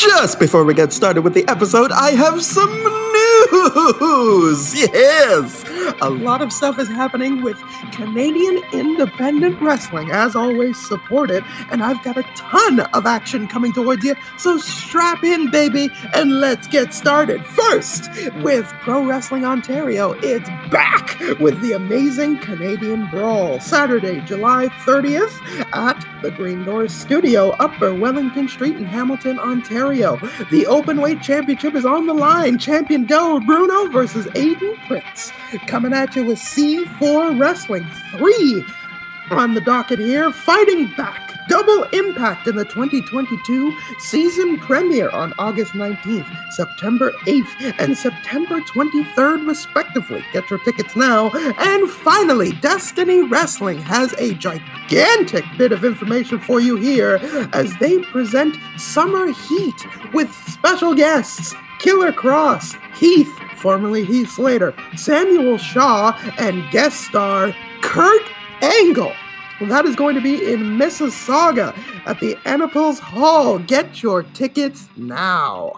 Just before we get started with the episode, I have some news. Yes, a lot of stuff is happening with Canadian independent wrestling, as always, support it, and I've got a ton of action coming towards you, so strap in, baby, and let's get started. First, with Pro Wrestling Ontario, it's back with the amazing Canadian Brawl, Saturday, July 30th at the Green Door Studio, Upper Wellington Street in Hamilton, Ontario. The Openweight Championship is on the line. Champion Del Bruno versus Aiden Prince. Coming at you with C4 Wrestling 3 on the docket here. Fighting back. Double Impact in the 2022 season premiere on August 19th, September 8th, and September 23rd, respectively. Get your tickets now. And finally, Destiny Wrestling has a gigantic bit of information for you here as they present Summer Heat with special guests Killer Kross, Heath, formerly Heath Slater, Samuel Shaw, and guest star Kurt Angle. Well, that is going to be in Mississauga at the Annaples Hall. Get your tickets now.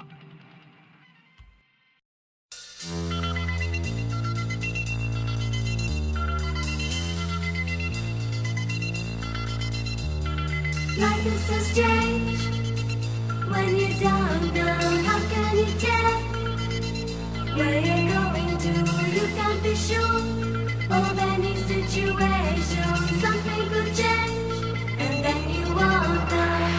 Life is so strange when you don't know how where you're going to. You can't be sure of any situation. Something could change, and then you won't know.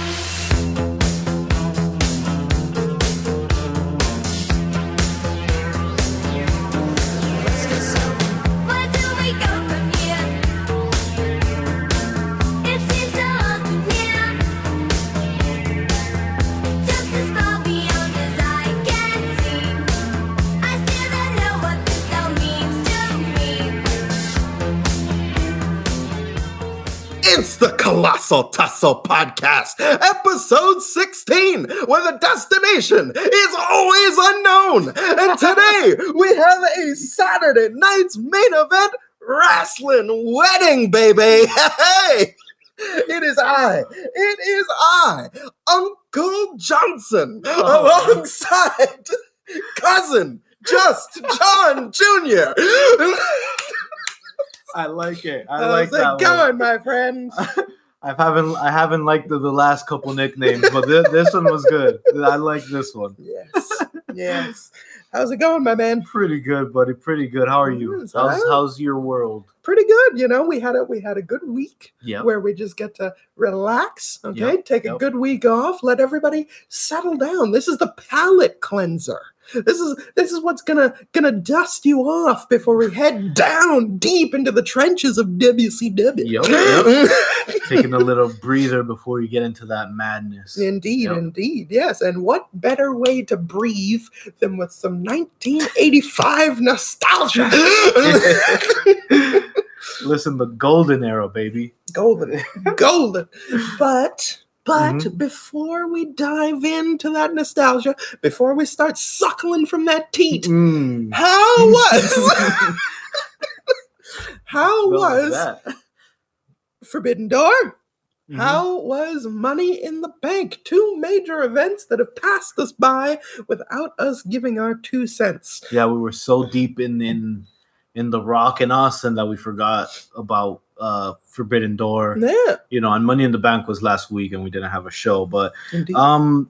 It's the Colossal Tussle Podcast, episode 16, where the destination is always unknown. And today we have a Saturday night's main event wrestling wedding, baby. Hey! It is I. It is I, Uncle Johnson, oh. alongside cousin Just John Jr. I like it. I How's like it that going, my friend? I haven't I haven't liked the, the last couple nicknames, but this, this one was good. I like this one. Yes, yes. How's it going, my man? Pretty good, buddy. Pretty good. How are you? How's how's your world? Pretty good. You know, we had a we had a good week Yeah. where we just get to relax. Okay, Yep, take a good week off. Let everybody settle down. This is the palate cleanser. This is this is what's gonna gonna dust you off before we head down deep into the trenches of WCW. Yep, yep. Taking a little breather before you get into that madness. Indeed, Yep. indeed, yes. And what better way to breathe than with some 1985 nostalgia? Listen, the golden era, baby. golden, golden. But but Mhm. before we dive into that nostalgia, before we start suckling from that teat, Mm. how was how was that. Forbidden Door? Mhm. How was Money in the Bank? Two major events that have passed us by without us giving our two cents. Yeah, we were so deep in in in the Rock and Austin that we forgot about uh Forbidden Door. Yeah, You know, and Money in the Bank was last week, and we didn't have a show, but indeed. um,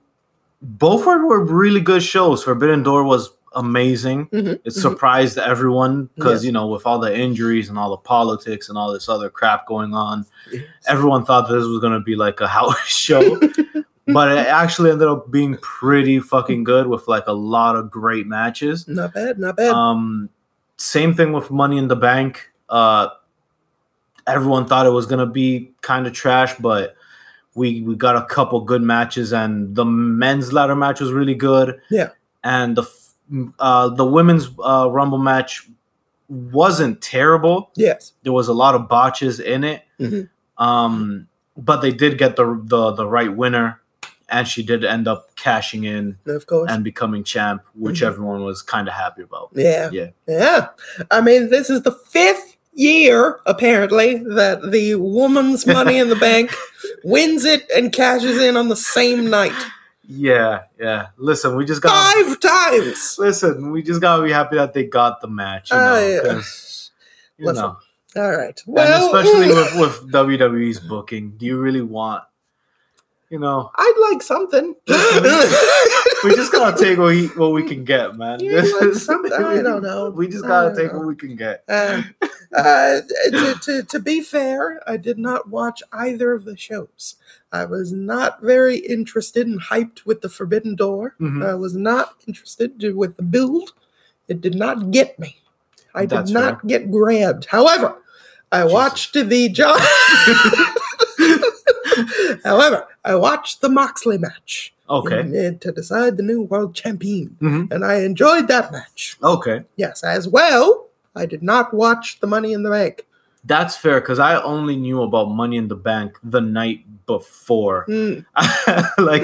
both were, were really good shows. Forbidden Door was amazing. Mhm, It mhm. surprised everyone because Yes. you know, with all the injuries and all the politics and all this other crap going on, Yes. everyone thought this was gonna be like a house show. but it actually ended up being pretty fucking good with like a lot of great matches. Not bad, not bad. Um, same thing with Money in the Bank. Uh, everyone thought it was gonna be kind of trash, but we we got a couple good matches, and the men's ladder match was really good. Yeah. and the uh, the women's uh, Rumble match wasn't terrible. yes. There was a lot of botches in it, Mhm. um, but they did get the the the right winner. And she did end up cashing in Of course. and becoming champ, which Mhm. everyone was kind of happy about. Yeah. Yeah. Yeah. I mean, this is the fifth year, apparently, that the woman's money in the bank wins it and cashes in on the same night. Yeah, yeah. Listen, we just got Five times. listen. We just gotta be happy that they got the match. You know, Uh, yeah. you Listen, know. All right. and especially with with WWE's booking, do you really want? You know, I'd like something. we just gotta take what we, what we can get, man. Yeah, like I don't know. We just gotta take know. what we can get. Uh, uh, to, to, to be fair, I did not watch either of the shows. I was not very interested and hyped with the Forbidden Door. Mhm. I was not interested to- with the build. It did not get me. I did That's not get grabbed. However, I Jesus. watched the John. However, I watched the Moxley match Okay. in- in- to decide the new world champion, Mhm. and I enjoyed that match. Okay. Yes, as well. I did not watch the Money in the Bank. That's fair because I only knew about Money in the Bank the night before. Hmm. like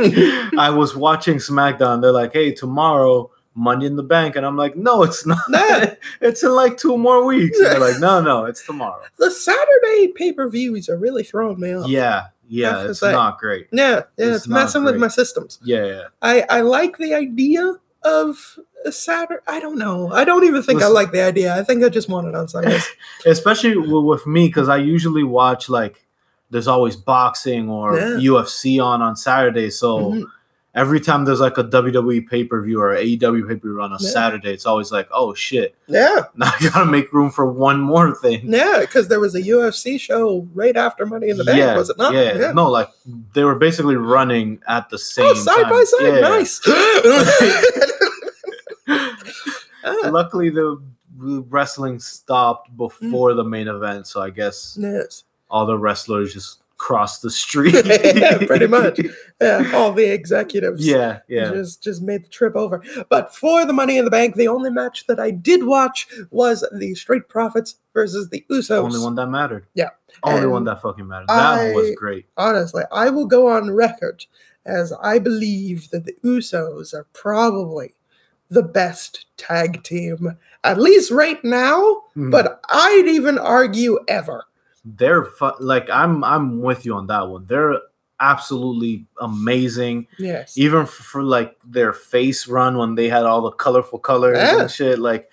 I was watching SmackDown. They're like, "Hey, tomorrow, Money in the Bank," and I'm like, "No, it's not. No. it's in like two more weeks." And they're like, "No, no, it's tomorrow." The Saturday pay per views are really throwing me off. Yeah, yeah, it's say. not great. yeah, yeah It's it's, messing with my systems. Yeah, yeah. I I like the idea of a Saturday. I don't know. I don't even think I like the idea. I think I just want it on Sundays. Especially with, with me because I usually watch like there's always boxing or Yeah. UFC on on Saturday. So Mhm. Every time there's like a WWE pay per view or AEW pay per view on a Yeah. Saturday, it's always like, "Oh shit, Yeah, now I gotta make room for one more thing." yeah, because there was a UFC show right after Money in the Bank, yeah, was it not? Yeah, no, like they were basically running at the oh, same Oh, side time. by side, Yeah. nice. Luckily, the wrestling stopped before mm. the main event, so I guess yes. all the wrestlers just crossed the street. Yeah, pretty much. Yeah, all the executives. Yeah, yeah. Just just made the trip over. But for the Money in the Bank, the only match that I did watch was the Street Profits versus the Usos. Only one that mattered. Yeah. Only And one that fucking mattered. That was great. Honestly, I will go on record as I believe that the Usos are probably the best tag team, at least right now. Mhm. But I'd even argue ever. They're fu- like I'm I'm with you on that one. They're absolutely amazing. Yes. Even for, for like their face run when they had all the colorful colors Yeah. and shit, like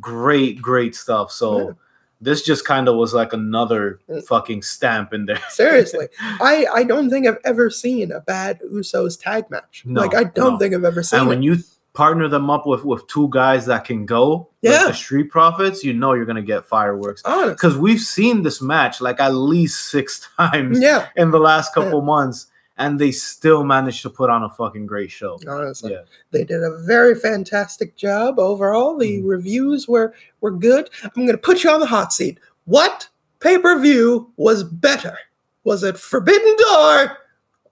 great, great stuff. So Yeah. this just kind of was like another Mm. fucking stamp in there. Seriously, I, I don't think I've ever seen a bad Usos tag match. No, like I don't no. think I've ever seen and it. when you partner them up with with two guys that can go, like Yeah. the Street Profits, you know you're gonna get fireworks. Because we've seen this match like at least six times yeah, in the last couple months, and they still managed to put on a fucking great show. honestly, Yeah. they did a very fantastic job overall. The Mhm. reviews were were good. I'm going to put you on the hot seat. What pay per view was better? Was it Forbidden Door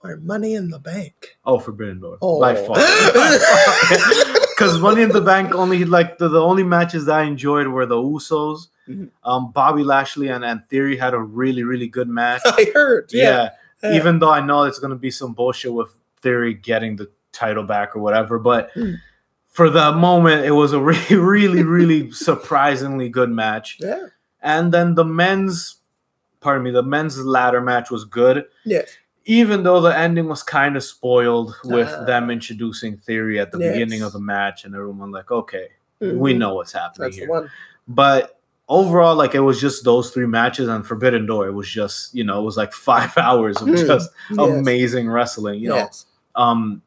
or Money in the Bank? Oh, Forbidden Door Oh. by far. Because Money in the Bank only like the, the only matches that I enjoyed were the Usos. Mhm. Um, Bobby Lashley and, and Theory had a really really good match. I heard. Yeah, yeah. yeah. even though I know it's going to be some bullshit with Theory getting the title back or whatever, but Mm. for the moment, it was a really, really, really surprisingly good match. yeah, And then the men's, pardon me, the men's ladder match was good, yes, even though the ending was kind of spoiled with Ah. them introducing Theory at the Yes. beginning of the match, and everyone like, okay, we Mhm. know what's happening that's here. But overall, like it was just those three matches and Forbidden Door. It was just, you know, it was like five hours of Mm. just Yes. amazing wrestling. You know, um,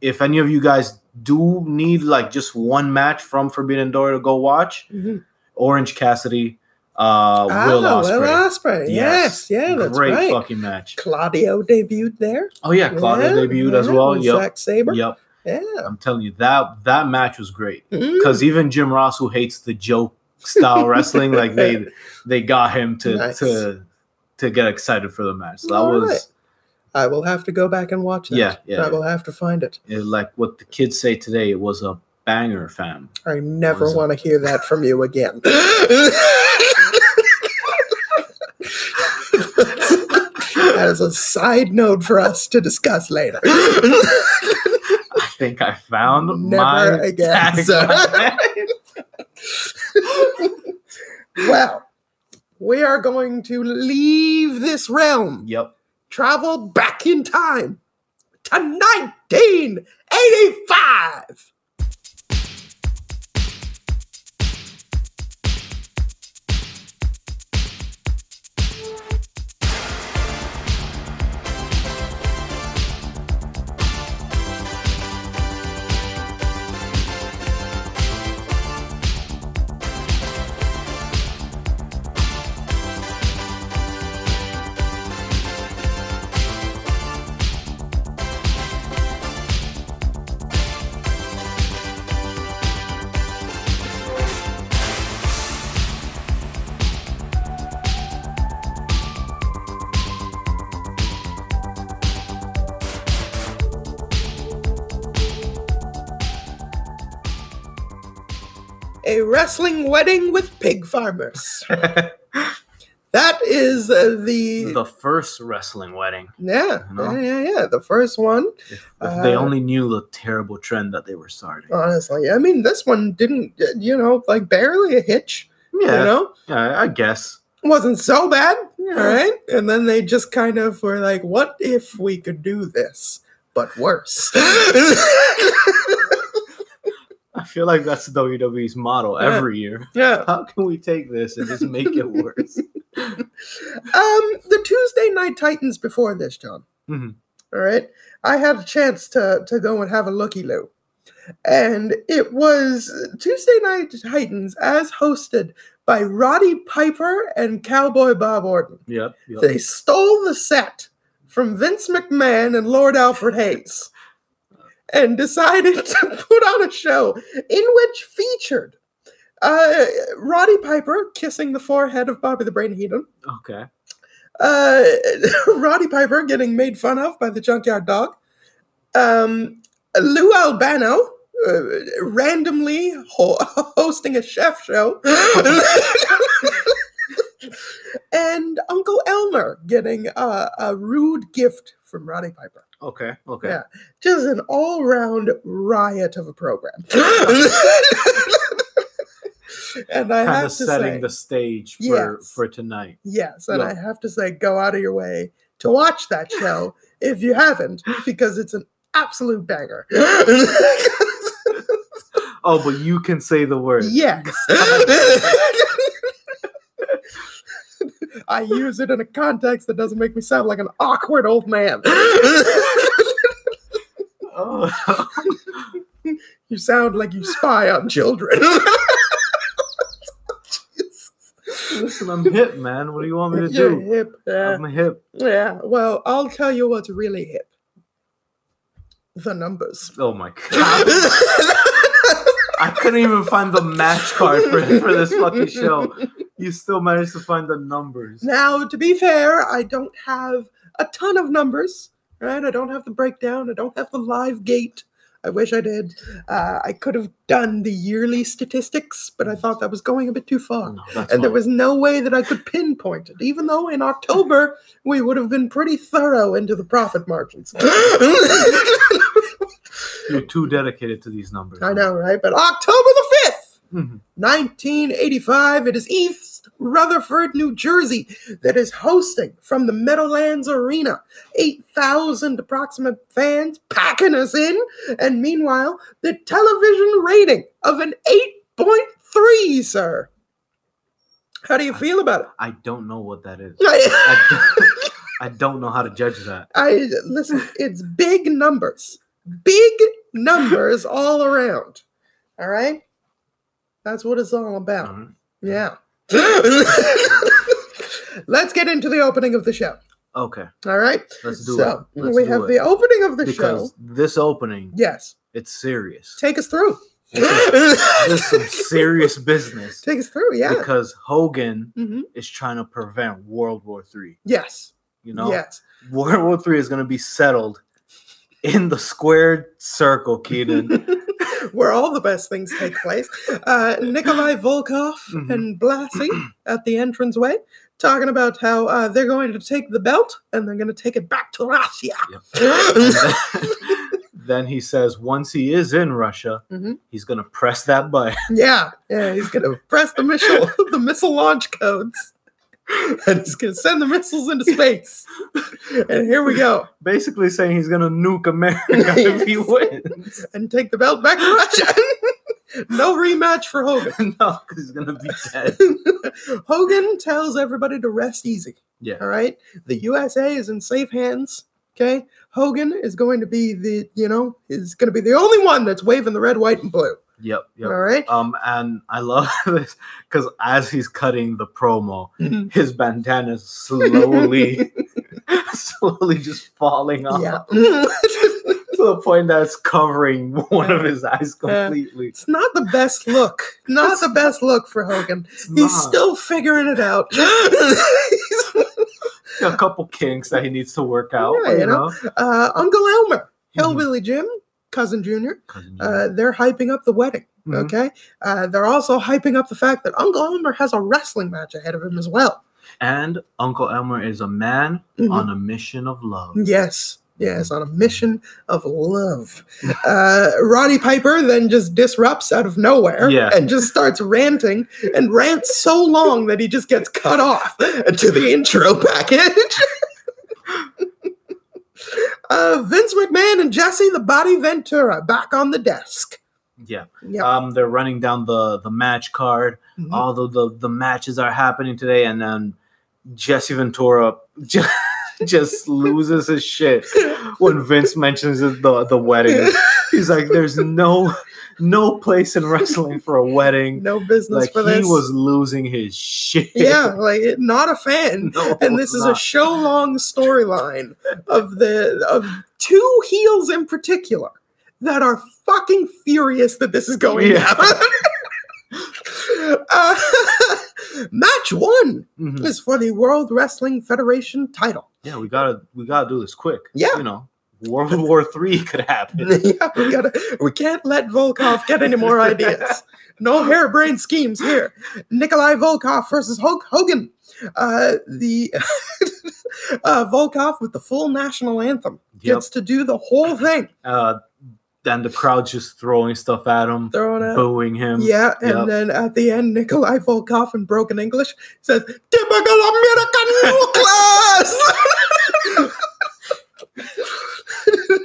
if any of you guys do need like just one match from Forbidden Door to go watch, Mhm. Orange Cassidy, uh, Ah, Will Will Ospreay. Ospreay. Yes, yeah, that's great right. fucking match. Claudio debuted there. Oh yeah, Claudio Yeah, debuted as well. Yep, Zack Sabre. yep. Yeah. I'm telling you that that match was great Mm. because even Jim Ross, who hates the joke style wrestling, like they they got him to Nice. to to get excited for the match. So that All was right. I will have to go back and watch that. Yeah, yeah. I will have to find it. it- like what the kids say today. It was a banger, fam. I never want to hear that from you again. that is a side note for us to discuss later. I think I found Never my again, well, we are going to leave this realm, yep. travel back in time to 1985. Wrestling wedding with pig farmers. That is uh, the, the first wrestling wedding. yeah, you know? yeah, yeah, yeah, the first one. If, if they Uh, only knew the terrible trend that they were starting. Honestly, I mean, this one didn't, uh, you know, like barely a hitch. yeah, You know, yeah, I guess. wasn't so bad. Yeah. All right, and then they just kind of were like, "What if we could do this, but worse?" I feel like that's WWE's model Yeah. every year. yeah. How can we take this and just make it worse? Um, the Tuesday Night Titans before this, John. Mhm. All right, I had a chance to to go and have a looky loo, and it was Tuesday Night Titans as hosted by Roddy Piper and Cowboy Bob Orton. Yep. yep. They stole the set from Vince McMahon and Lord Alfred Hayes and decided to put on a show in which featured uh, Roddy Piper kissing the forehead of Bobby the Brain Heenan, Okay. uh, Roddy Piper getting made fun of by the Junkyard Dog, um, Lou Albano. Uh, randomly ho- hosting a chef show, and Uncle Elmer getting a rude gift from Roddy Piper. Okay. Okay. Yeah. Just an all round riot of a program. and I Kind have of to setting say, the stage for Yes. for tonight. yes, and Yeah. I have to say, go out of your way to watch that show if you haven't, because it's an absolute banger. Oh, but you can say the word. yes. I use it in a context that doesn't make me sound like an awkward old man. You sound like you spy on children. Listen, I'm hip, man. What do you want me to You're do? hip. Yeah. I'm hip. yeah. Well, I'll tell you what's really hip. The numbers. Oh my god. I couldn't even find the match card for, for this fucking show. You still managed to find the numbers. Now, to be fair, I don't have a ton of numbers, right? I don't have the breakdown. I don't have the live gate. I wish I did. Uh, I could have done the yearly statistics, but I thought that was going a bit too far. No, and there was no way that I could pinpoint it, even though in October we would have been pretty thorough into the profit margins. You're too dedicated to these numbers. I know, right? But October the 5th, Mhm. 1985, it is East Rutherford, New Jersey, that is hosting from the Meadowlands Arena. 8,000 approximate fans packing us in. And meanwhile, the television rating of an 8.3, sir. How do you feel about it? I don't know what that is. I, I don't, I don't know how to judge that. I listen, it's big numbers. Big numbers all around. All right? That's what it's all about. Yeah. Let's get into the opening of the show. Okay, All right. let's do so it. Let's we do have it. the opening of the because show. this opening, Yes. it's serious. Take us through. This is, some serious business. Take us through. Yeah. Because Hogan hmm is trying to prevent World War Three. Yes. You know, Yes. World War Three is going to be settled in the squared circle, Keenan. Where all the best things take place. Uh, Nikolai Volkoff Mhm. and Blassie at the entranceway talking about how uh, they're going to take the belt and they're going to take it back to Russia. Yep. Then, he says, once he is in Russia, Mhm. he's going to press that button. Yeah, yeah, he's gonna press the missile, the missile launch codes, and he's gonna send the missiles into space. and here we go. Basically saying he's gonna nuke America if he wins. And take the belt back to Russia. no rematch for Hogan. no, because he's gonna be dead. Hogan tells everybody to rest easy. Yeah. All right. The USA is in safe hands. Okay. Hogan is going to be the, you know, is going to be the only one that's waving the red, white, and blue. Yep. Yep. All right. Um, and I love this because as he's cutting the promo, Mhm. his bandana is slowly, slowly just falling off Yeah. to the point that it's covering one of his eyes completely. it's not the best look. Not the best look for Hogan. He's not. still figuring it out. a couple kinks that he needs to work out. Yeah, you know. know, uh, Uncle Elmer, Mm-hmm. Hillbilly Jim, Cousin Junior, uh, they're hyping up the wedding. Mhm. Okay. Uh, they're also hyping up the fact that Uncle Elmer has a wrestling match ahead of him as well. and Uncle Elmer is a man Mhm. on a mission of love. Yes. Yes, on a mission of love. Uh, Roddy Piper then just disrupts out of nowhere Yeah. and just starts ranting and rants so long that he just gets cut off to the intro package. uh, Vince McMahon and Jesse the Body Ventura back on the desk. Yeah. Yep. Um, they're running down the the match card. Mhm. All the, the the matches are happening today, and then Jesse Ventura just, just loses his shit when Vince mentions the the wedding. He's like, "There's no no place in wrestling for a wedding." no business Like for this. he was losing his shit. yeah, like not a fan. No, and this is a show long storyline of the of two heels in particular that are fucking furious that this is going Yeah. down. uh, match one Mhm. is for the World Wrestling Federation title. Yeah, we gotta we gotta do this quick. Yeah. you know, World War Three could happen. yeah, we gotta we can't let Volkoff get any more ideas. No harebrained schemes here. Nikolai Volkoff versus Hulk Hogan. Uh, the uh, Volkoff with the full national anthem Yep. gets to do the whole thing. Uh, then the crowd just throwing stuff at him, Throwing out. booing him. Yeah, and Yep. then at the end, Nikolai Volkoff in broken English says, "Typical American class."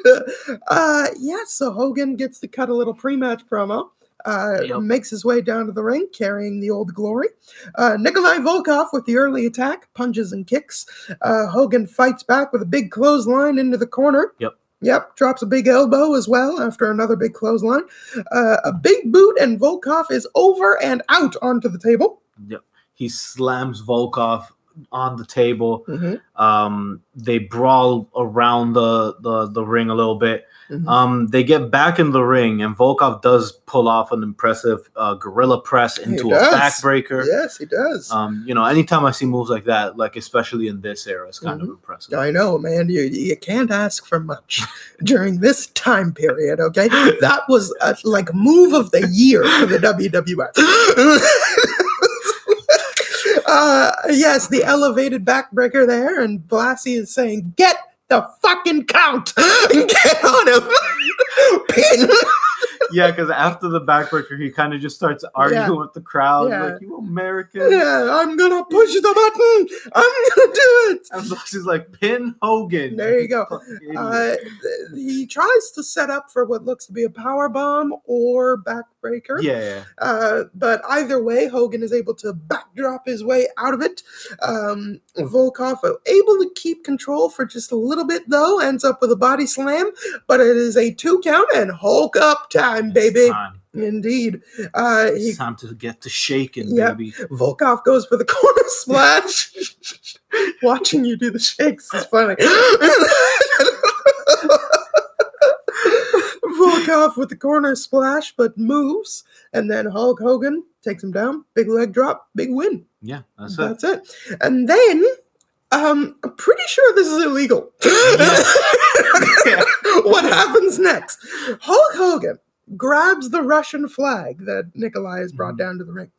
uh, yeah, so Hogan gets to cut a little pre-match promo. Uh, Yep. Makes his way down to the ring carrying the old glory. Uh, Nikolai Volkoff with the early attack, punches and kicks. Uh, Hogan fights back with a big clothesline into the corner. Yep. Yep, drops a big elbow as well after another big clothesline. Uh, a big boot, and Volkoff is over and out onto the table. Yep. He slams Volkoff on the table. Um, they brawl around the, the the ring a little bit. Mhm. Um, they get back in the ring, and Volkoff does pull off an impressive uh, gorilla press into a backbreaker. Yes, he does. Um, you know, anytime I see moves like that, like especially in this era, it's kind Mm-hmm. of impressive. I know, man. You you can't ask for much during this time period. Okay, that was a, like move of the year for the WWF. uh, yes, the elevated backbreaker there, and Blassie is saying, "Get the fucking count, get on him." Pin. yeah, because after the backbreaker, he kind of just starts arguing Yeah. with the crowd, Yeah. like "You American." yeah, I'm gonna push the button. I'm gonna do it. And Black's like, "Pin Hogan." There you go. Uh, he tries to set up for what looks to be a power bomb or backbreaker. yeah, yeah. Uh, but either way, Hogan is able to backdrop his way out of it. Um, Volkoff uh, able to keep control for just a little bit, though, ends up with a body slam, but it is a two and Hulk up time, baby. time. Indeed. Uh, he, It's time to get to shaking, Yeah. baby. Volkoff goes for the corner splash. Watching you do the shakes is funny. Volkoff with the corner splash, but moves, and then Hulk Hogan takes him down. Big leg drop, big win. Yeah, that's it. That's it. And then, um, I'm pretty sure this is illegal. Yeah. what happens next? Hulk Hogan grabs the Russian flag that Nikolai has brought Mhm. down to the ring,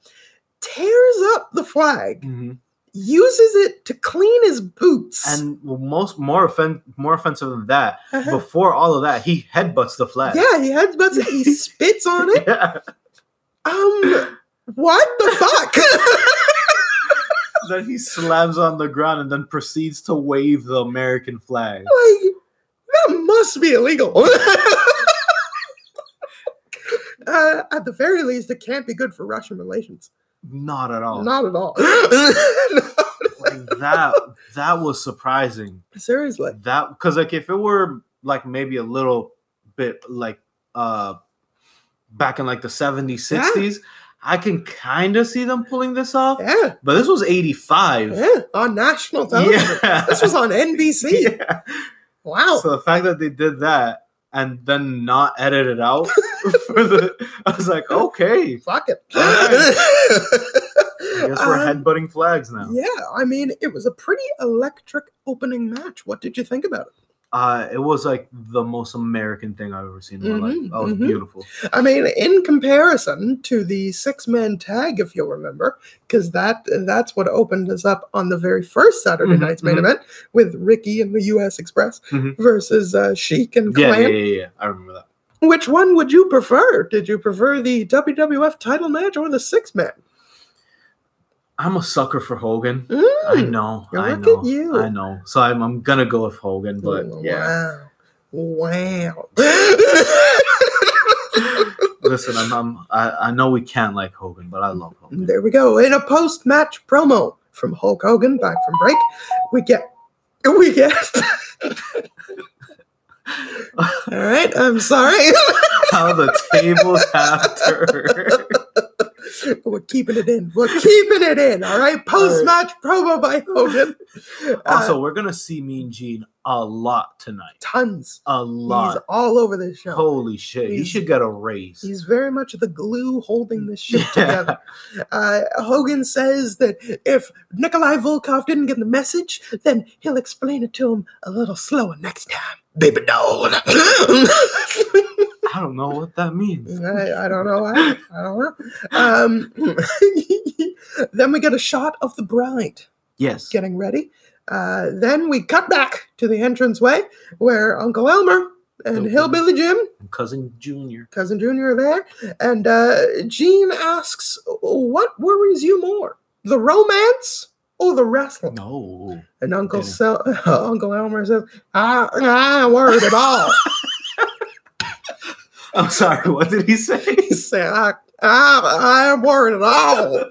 tears up the flag, Mhm. uses it to clean his boots. And most more offen- more offensive than that, Uh-huh. before all of that, he headbutts the flag. yeah, he headbutts it, he spits on it. Yeah. Um, what the fuck? then he slams on the ground and then proceeds to wave the American flag. Like, that must be illegal. uh, at the very least, it can't be good for Russian relations. Not at all. Not at all. Like that that was surprising. Seriously. That because like if it were like maybe a little bit like uh back in like the 70s, Yeah. 60s, I can kind of see them pulling this off. Yeah. But this was 85. Yeah. On national television. Yeah. This was on NBC. yeah. Wow. So the fact that they did that and then not edit it out for the I was like, okay. Fuck it. I guess we're Um, headbutting flags now. Yeah, I mean, it was a pretty electric opening match. What did you think about it? Uh, it was like the most American thing I've ever seen in my Mhm, life. That was mhm. beautiful. I mean, in comparison to the six-man tag, if you'll remember, because that that's what opened us up on the very first Saturday Mhm, night's main mhm. event with Ricky and the U.S. Express Mhm. versus uh, Sheik and Yeah, Clan. yeah, yeah, yeah. I remember that. Which one would you prefer? Did you prefer the WWF title match or the six-man? I'm a sucker for Hogan. I Mm. know. Look I at know. you. I know. So I'm, I'm gonna go with Hogan, but yeah. Wow. Wow. Listen, I'm, I'm I, I know we can't like Hogan, but I love Hogan. There we go. In a post-match promo from Hulk Hogan back from break, we get we get All right, I'm sorry. How the tables have turned. We're keeping it in. We're keeping it in. All right. Post-match promo by Hogan. Also, Uh, we're gonna see Mean Gene a lot tonight. tons. A lot. He's all over this show. Holy shit! He should get a raise. He's very much the glue holding this shit together. Uh, Hogan says that if Nikolai Volkoff didn't get the message, then he'll explain it to him a little slower next time. Baby doll. Know what that means. I, I don't know. I, I don't know. Um, then we get a shot of the bride Yes. getting ready. Uh, then we cut back to the entranceway where Uncle Elmer and. Hillbilly Jim Cousin Junior. cousin Junior are there, and uh, Gene asks, "What worries you more, the romance or the wrestling?" No. And Uncle. Sel- Uncle Elmer says, "I, I ain't worried at all." I'm sorry. What did he say? he said, "I, I, I ain't worried at all."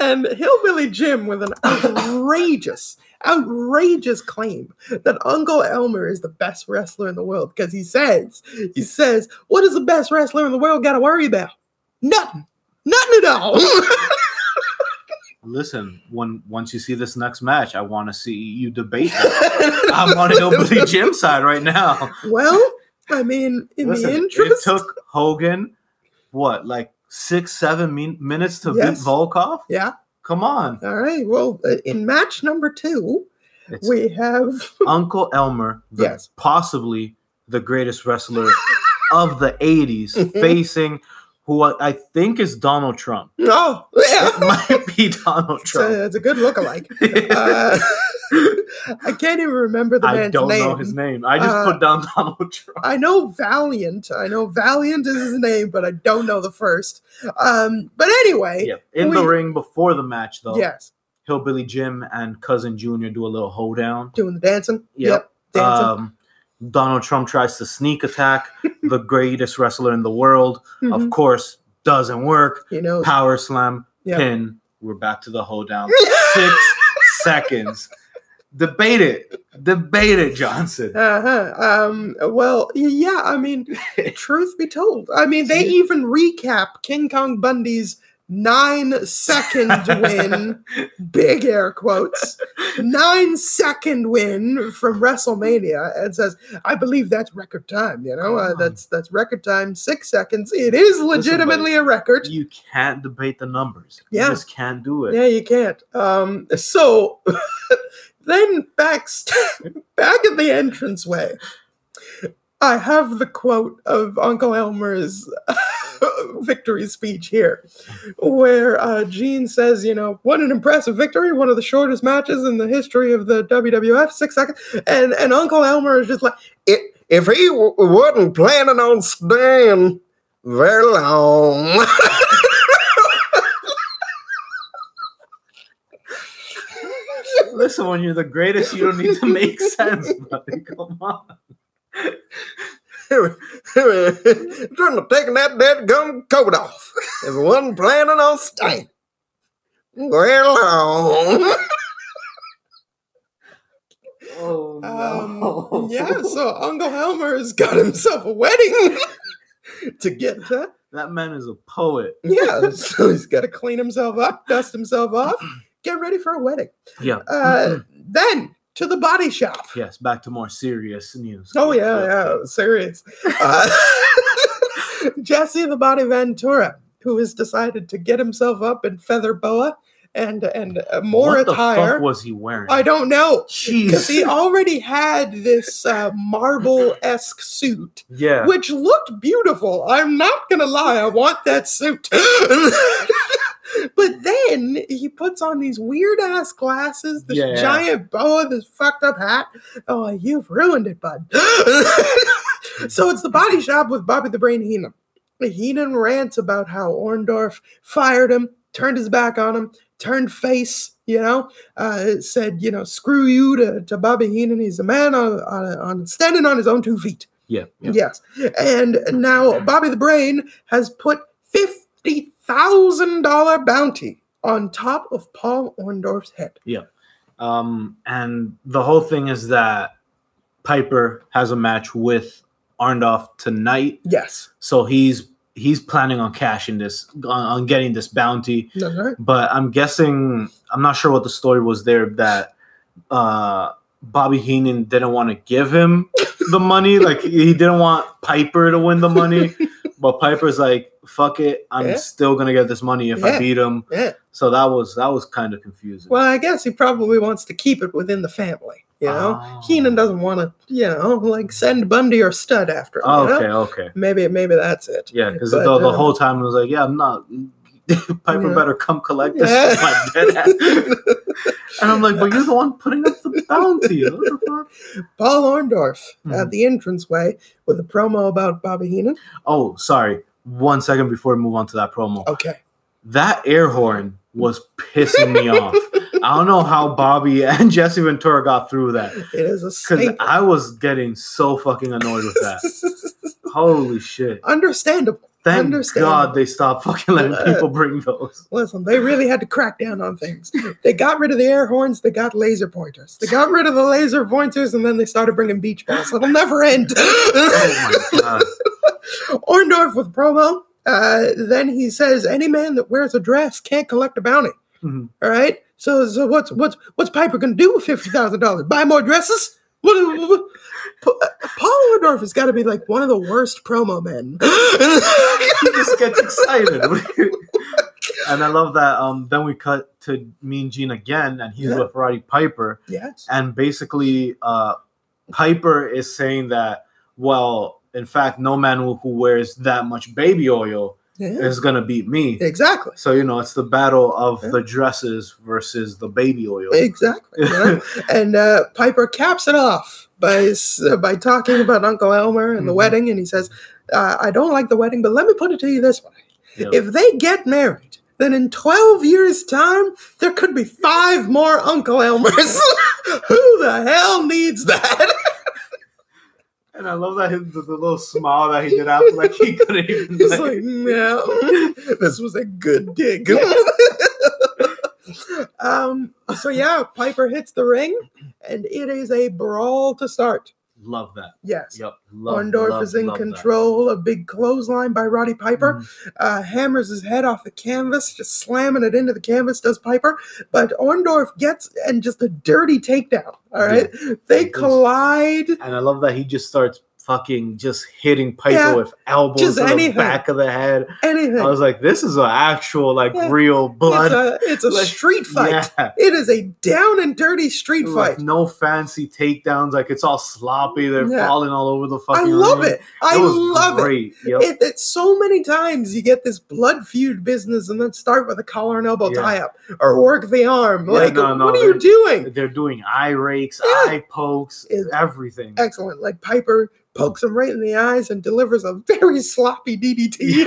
and Hillbilly Jim with an outrageous, outrageous claim that Uncle Elmer is the best wrestler in the world because he says, he says, what does the best wrestler in the world got to worry about? Nothing, nothing at all. Listen, when once you see this next match, I want to see you debate. That. I'm on Hillbilly Jim side right now. well, I mean, in Listen, the it took Hogan what like six, seven min- minutes to Yes. beat Volkoff. yeah. Come on, All right. Well, uh, in match number two, it's we have Uncle Elmer, the, Yes. possibly the greatest wrestler of the '80s, Mhm. facing who I think is Donald Trump. oh It might be Donald it's Trump. a, it's a good lookalike. Uh, I can't even remember the man's name. I don't name. know his name. I just Uh, put down Donald Trump. I know Valiant. I know Valiant is his name, but I don't know the first. Um, but anyway, Yeah. In the ring before the match, though, yes, Hillbilly Jim and Cousin Junior do a little hoedown. doing the dancing. Yep. dancing. Um, Donald Trump tries to sneak attack the greatest wrestler in the world. Of Mhm. course, doesn't work. you know, Power slam, Yeah. pin. We're back to the hoedown. Six seconds. Debate it. Debate it, Johnson. Uh-huh. Um, well, yeah, I mean, truth be told, I mean, they even recap King Kong Bundy's nine second win, big air quotes, nine second win from WrestleMania and says, I believe that's record time, you know, uh, that's that's record time, six seconds. It is legitimately a record. You can't debate the numbers. Yeah. You just can't do it. Yeah, you can't. Um, so then back back at the entranceway, I have the quote of Uncle Elmer's victory speech here, where uh, Gene says, you know, what an impressive victory, one of the shortest matches in the history of the WWF, six seconds. And, and Uncle Elmer is just like, if he w- wasn't planning on staying very long. Listen, when you're the greatest, you don't need to make sense, buddy. Come on. Trying to take that dead gum coat off. If I wasn't planning on staying. Well. Oh Um, yeah, so Uncle Helmer's got himself a wedding to get to. that man is a poet. Yeah, so he's got to clean himself up, dust himself off, get ready for a wedding. Yeah. Uh, then to the body shop. yes. Back to more serious news. Oh yeah, yeah, serious. Uh, Jesse the Body Ventura, who has decided to get himself up in feather boa and and uh, more what the attire. fuck was he wearing? I don't know. Because he already had this uh, marble esque suit, yeah. which looked beautiful. I'm not gonna lie, I want that suit. but then he puts on these weird ass glasses, this Yeah. giant boa, this fucked up hat. Oh, you've ruined it, bud. so it's the body shop with Bobby the Brain Heenan. Heenan rants about how Orndorff fired him, turned his back on him, turned face, you know, uh, said, you know, screw you to, to Bobby Heenan. He's a man on, on, on standing on his own two feet. yeah. yeah. Yes. And now Bobby the Brain has put $50,000 bounty on top of Paul Orndorff's head. Yeah. Um, and the whole thing is that Piper has a match with Orndorff tonight, Yes. so he's he's planning on cashing this on, on getting this bounty. That's right. But I'm guessing I'm not sure what the story was there that uh, Bobby Heenan didn't want to give him the money, like he didn't want Piper to win the money, but Piper's like, "Fuck it, I'm Yeah. still gonna get this money if Yeah. I beat him." Yeah. So that was that was kind of confusing. Well, I guess he probably wants to keep it within the family. You know, Oh. Heenan doesn't want to, you know, like send Bundy or Stud after him. you know? okay, okay. Maybe, maybe that's it. Yeah, because the, the whole um, time it was like, yeah, I'm not. Piper Yeah. better come collect this. Yeah. my dead ass. and I'm like, but you're the one putting up the bounty. What the fuck? Paul Orndorff at Mhm. the entranceway with a promo about Bobby Heenan. Oh, sorry. One second before we move on to that promo. Okay. That air horn was pissing me off. I don't know how Bobby and Jesse Ventura got through that. It is a Because. I was getting so fucking annoyed with that. Holy shit. Understandable. Thank. God they stopped fucking letting Uh, people bring those. Listen, they really had to crack down on things. They got rid of the air horns, they got laser pointers. They got rid of the laser pointers, and then they started bringing beach balls. It'll never end. Oh my God. Orndorff with promo. Uh, then he says, "Any man that wears a dress can't collect a bounty." Mhm. All right. So, so what's what's what's Piper gonna do with fifty thousand dollars? Buy more dresses? What, what, what- Pa- Paul Orndorff has got to be like one of the worst promo men. he just gets excited. and I love that. Um, then we cut to Mean Gene again, and he's Yeah. with Roddy Piper, yes. and basically, uh, Piper is saying that, well, in fact, no man who, wears that much baby oil Yeah. is gonna beat me. Exactly. So you know, it's the battle of Yeah. the dresses versus the baby oil. Exactly. and uh, Piper caps it off by by talking about Uncle Elmer and the Mhm. wedding, and he says, uh, "I don't like the wedding, but let me put it to you this way: Yeah. if they get married." Then in 12 years' time, there could be five more Uncle Elmers. Who the hell needs that? And I love that his, the, the little smile that he did after, like he couldn't even. He's like- like, no, this was a good dig. Um, so yeah, Piper hits the ring, and it is a brawl to start. love that. Yes. Yep. Love, Orndorff love, is in love that. control. A big clothesline by Roddy Piper. Mhm. Uh, hammers his head off the canvas, just slamming it into the canvas, does Piper. But Orndorff gets and just a dirty takedown. All right. They collide. And I love that he just starts fucking just hitting Piper Yeah, with elbows just the anything. back of the head. Anything. I was like, this is an actual, like, Yeah. real blood. It's a, it's a Like, street fight. Yeah. It is a down and dirty street Like, fight. no fancy takedowns. Like, it's all sloppy. They're falling all over the fucking I love ring. it. I was love it. Yep. It, it's so many times you get this blood feud business and then start with a collar and elbow tie up or work the arm. Like, no, no, what are you doing? They're doing eye rakes, eye pokes, It's- everything. Excellent. Like Piper pokes him right in the eyes and delivers a very sloppy DDT.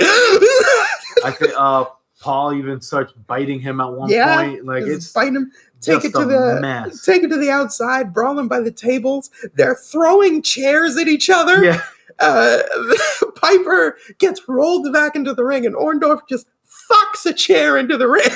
I think uh, Paul even starts biting him at one Yeah, point. Like it's biting him. take it to the mess. take it to the outside, brawling by the tables. They're throwing chairs at each other. Yeah, Uh, Piper gets rolled back into the ring, and Orndorff just fucks a chair into the ring.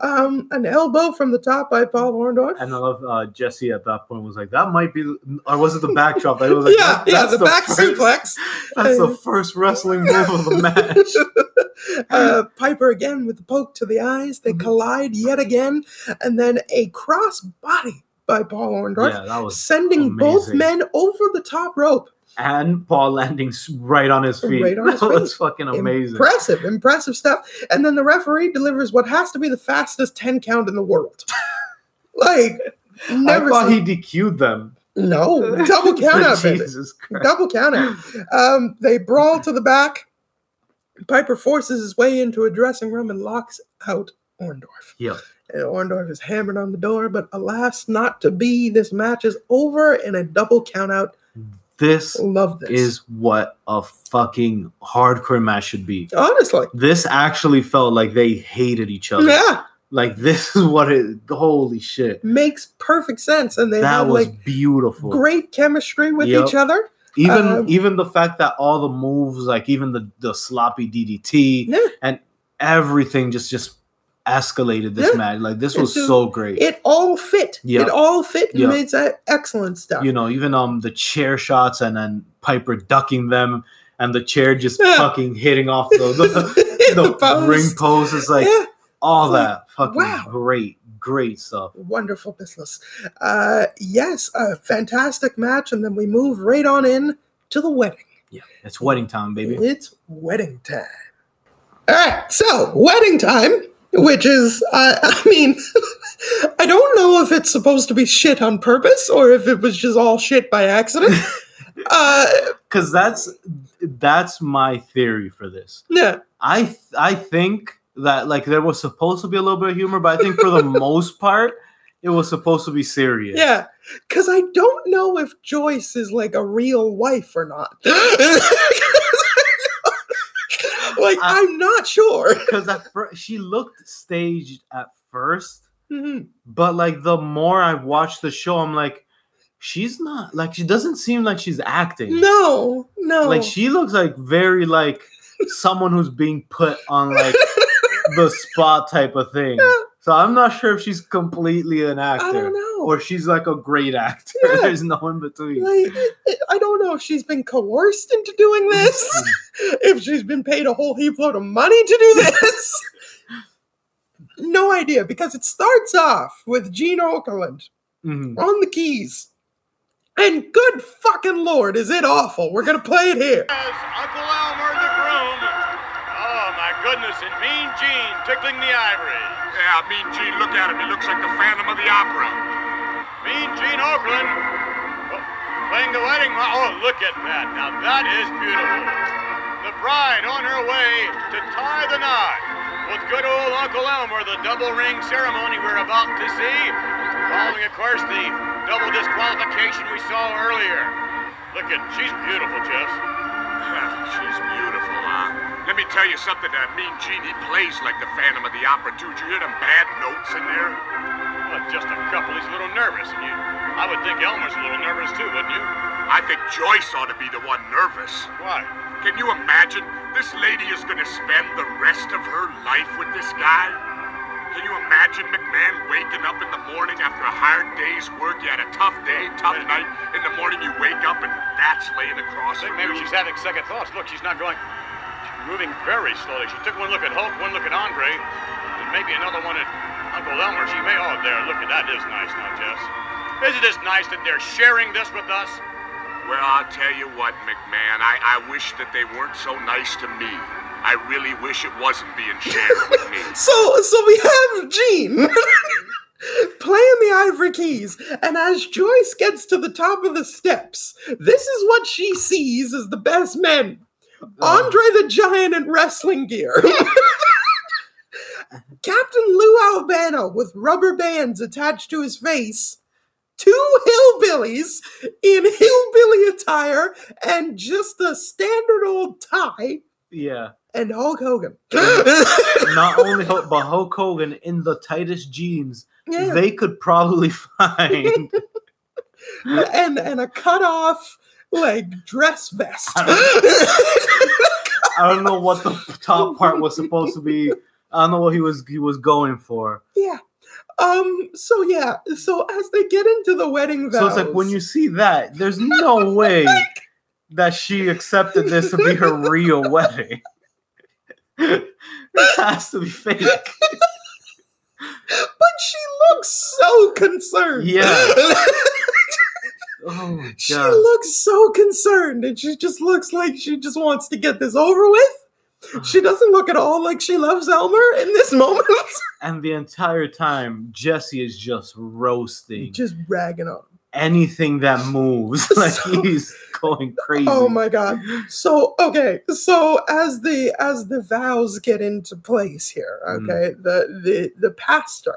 Um, an elbow from the top by Paul Orndorff. and I love uh, Jesse at that point was like, that might be, or was it the backdrop? It was like, yeah, that- yeah, that's the, back first- suplex. That's the first wrestling move of the match. uh, Piper again with the poke to the eyes. They Mhm. collide yet again, and then a cross body by Paul Orndorff, yeah, sending both men over the top rope. And Paul landing right on his feet. Right on his that was fucking amazing. Impressive, impressive stuff. And then the referee delivers what has to be the fastest 10 count in the world. like, never I thought seen- he DQ'd them. No, double count out. Jesus Christ. Double count out. Um, they brawl to the back. Piper forces his way into a dressing room and locks out Orndorff. Yeah. And Orndorff is hammered on the door, but alas, not to be. This match is over in a double count out. This Love this. is what a fucking hardcore match should be. honestly. This actually felt like they hated each other. Yeah, Like this is what it. Holy shit! makes perfect sense. And they that have was like beautiful. great chemistry with Yep. each other. Even um, even the fact that all the moves, like even the the sloppy DDT Yeah. and everything, just just escalated this Yeah. match. Like this was do- so great. It all fit. Yeah. It all fit and Yeah. made that excellent stuff. you know, even um the chair shots and then Piper ducking them and the chair just Yeah. fucking hitting off the the, The the post. ring post. It's like yeah, all like, that fucking wow. great, great stuff. wonderful business. Uh, yes, a fantastic match, and then we move right on in to the wedding. Yeah, it's wedding time, baby. It's wedding time. All right, so wedding time, which is, uh, I mean, I don't know if it's supposed to be shit on purpose or if it was just all shit by accident. uh, Because that's that's my theory for this. yeah, I th- I think that like there was supposed to be a little bit of humor, but I think for the most part, it was supposed to be serious. yeah, because I don't know if Joyce is like a real wife or not. like, I- I'm not sure. Because first she looked staged at first, Mhm. but like the more I watched the show, I'm like, she's not like she doesn't seem like she's acting. No, no. Like she looks like very like someone who's being put on like the spot type of thing. So I'm not sure if she's completely an I actor don't know. Or she's like a great actor. Yeah. There's no in between. Like, I- I don't know if she's been coerced into doing this, if she's been paid a whole heap load of money to do this. no idea, because it starts off with Gene Okerlund Mhm. on the keys. And good fucking lord, is it awful? We're gonna play it here. As Uncle Elmer the groom. Oh my goodness, and Mean Gene tickling the ivory. Yeah, Mean Gene, look at him. He looks like the Phantom of the Opera. Mean Gene Okerlund. Oh, playing the wedding. Oh, look at that. Now that is beautiful. The bride on her way to tie the knot with good old Uncle Elmer, the double ring ceremony we're about to see. Following, of course, the double disqualification we saw earlier. Look at, she's beautiful, Jeff. She's beautiful, huh? Let me tell you something, that Mean Gene, he plays like the Phantom of the Opera, dude. You hear them bad notes in there? Well, just a couple. He's a little nervous, and you, I would think Elmer's a little nervous too, wouldn't you? I think Joyce ought to be the one nervous. Why? Can you imagine? This lady is going to spend the rest of her life with this guy? Can you imagine McMahon waking up in the morning after a hard day's work? You had a tough day, tough night. In the morning, you wake up and that's laying across I think maybe you. she's having second thoughts. Look, she's not going. She's moving very slowly. She took one look at Hulk, one look at Andre, and maybe another one at Uncle Elmer. She may. Oh, there. Look at that. Is nice now, Jess. Isn't this nice that they're sharing this with us? Well, I'll tell you what, McMahon. I, I wish that they weren't so nice to me. I really wish it wasn't being shared with me. So, so we have Gene playing the ivory keys, and as Joyce gets to the top of the steps, this is what she sees as the best men. Oh. Andre the Giant in wrestling gear. Captain Lou Albano with rubber bands attached to his face. Two hillbillies in hillbilly attire and just a standard old tie. Yeah. and Hulk Hogan. Not only Hulk, but Hulk Hogan in the tightest jeans yeah. they could probably find. and and a cut off like dress vest. I don't know what the top part was supposed to be. I don't know what he was he was going for. yeah. Um. So yeah. So as they get into the wedding vows, So it's like when you see that, there's no way that she accepted this to be her real wedding. it has to be fake. but she looks so concerned. Yeah. Oh my She looks so concerned, and she just looks like she just wants to get this over with. She doesn't look at all like she loves Elmer in this moment. And the entire time, Jesse is just roasting just ragging on. anything that moves. Like So- he's going crazy. Oh my god. So okay, so as the as the vows get into place here, Mm. okay, the the the pastor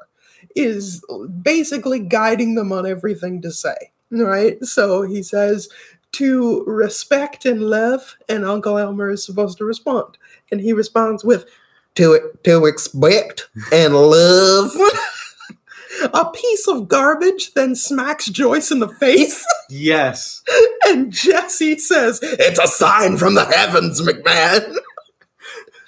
is basically guiding them on everything to say. Right? So he says to respect and love, and Uncle Elmer is supposed to respond. And he responds with to to expect and love. A piece of garbage then smacks Joyce in the face. Yes. And Jesse says, It's a sign from the heavens, McMahon.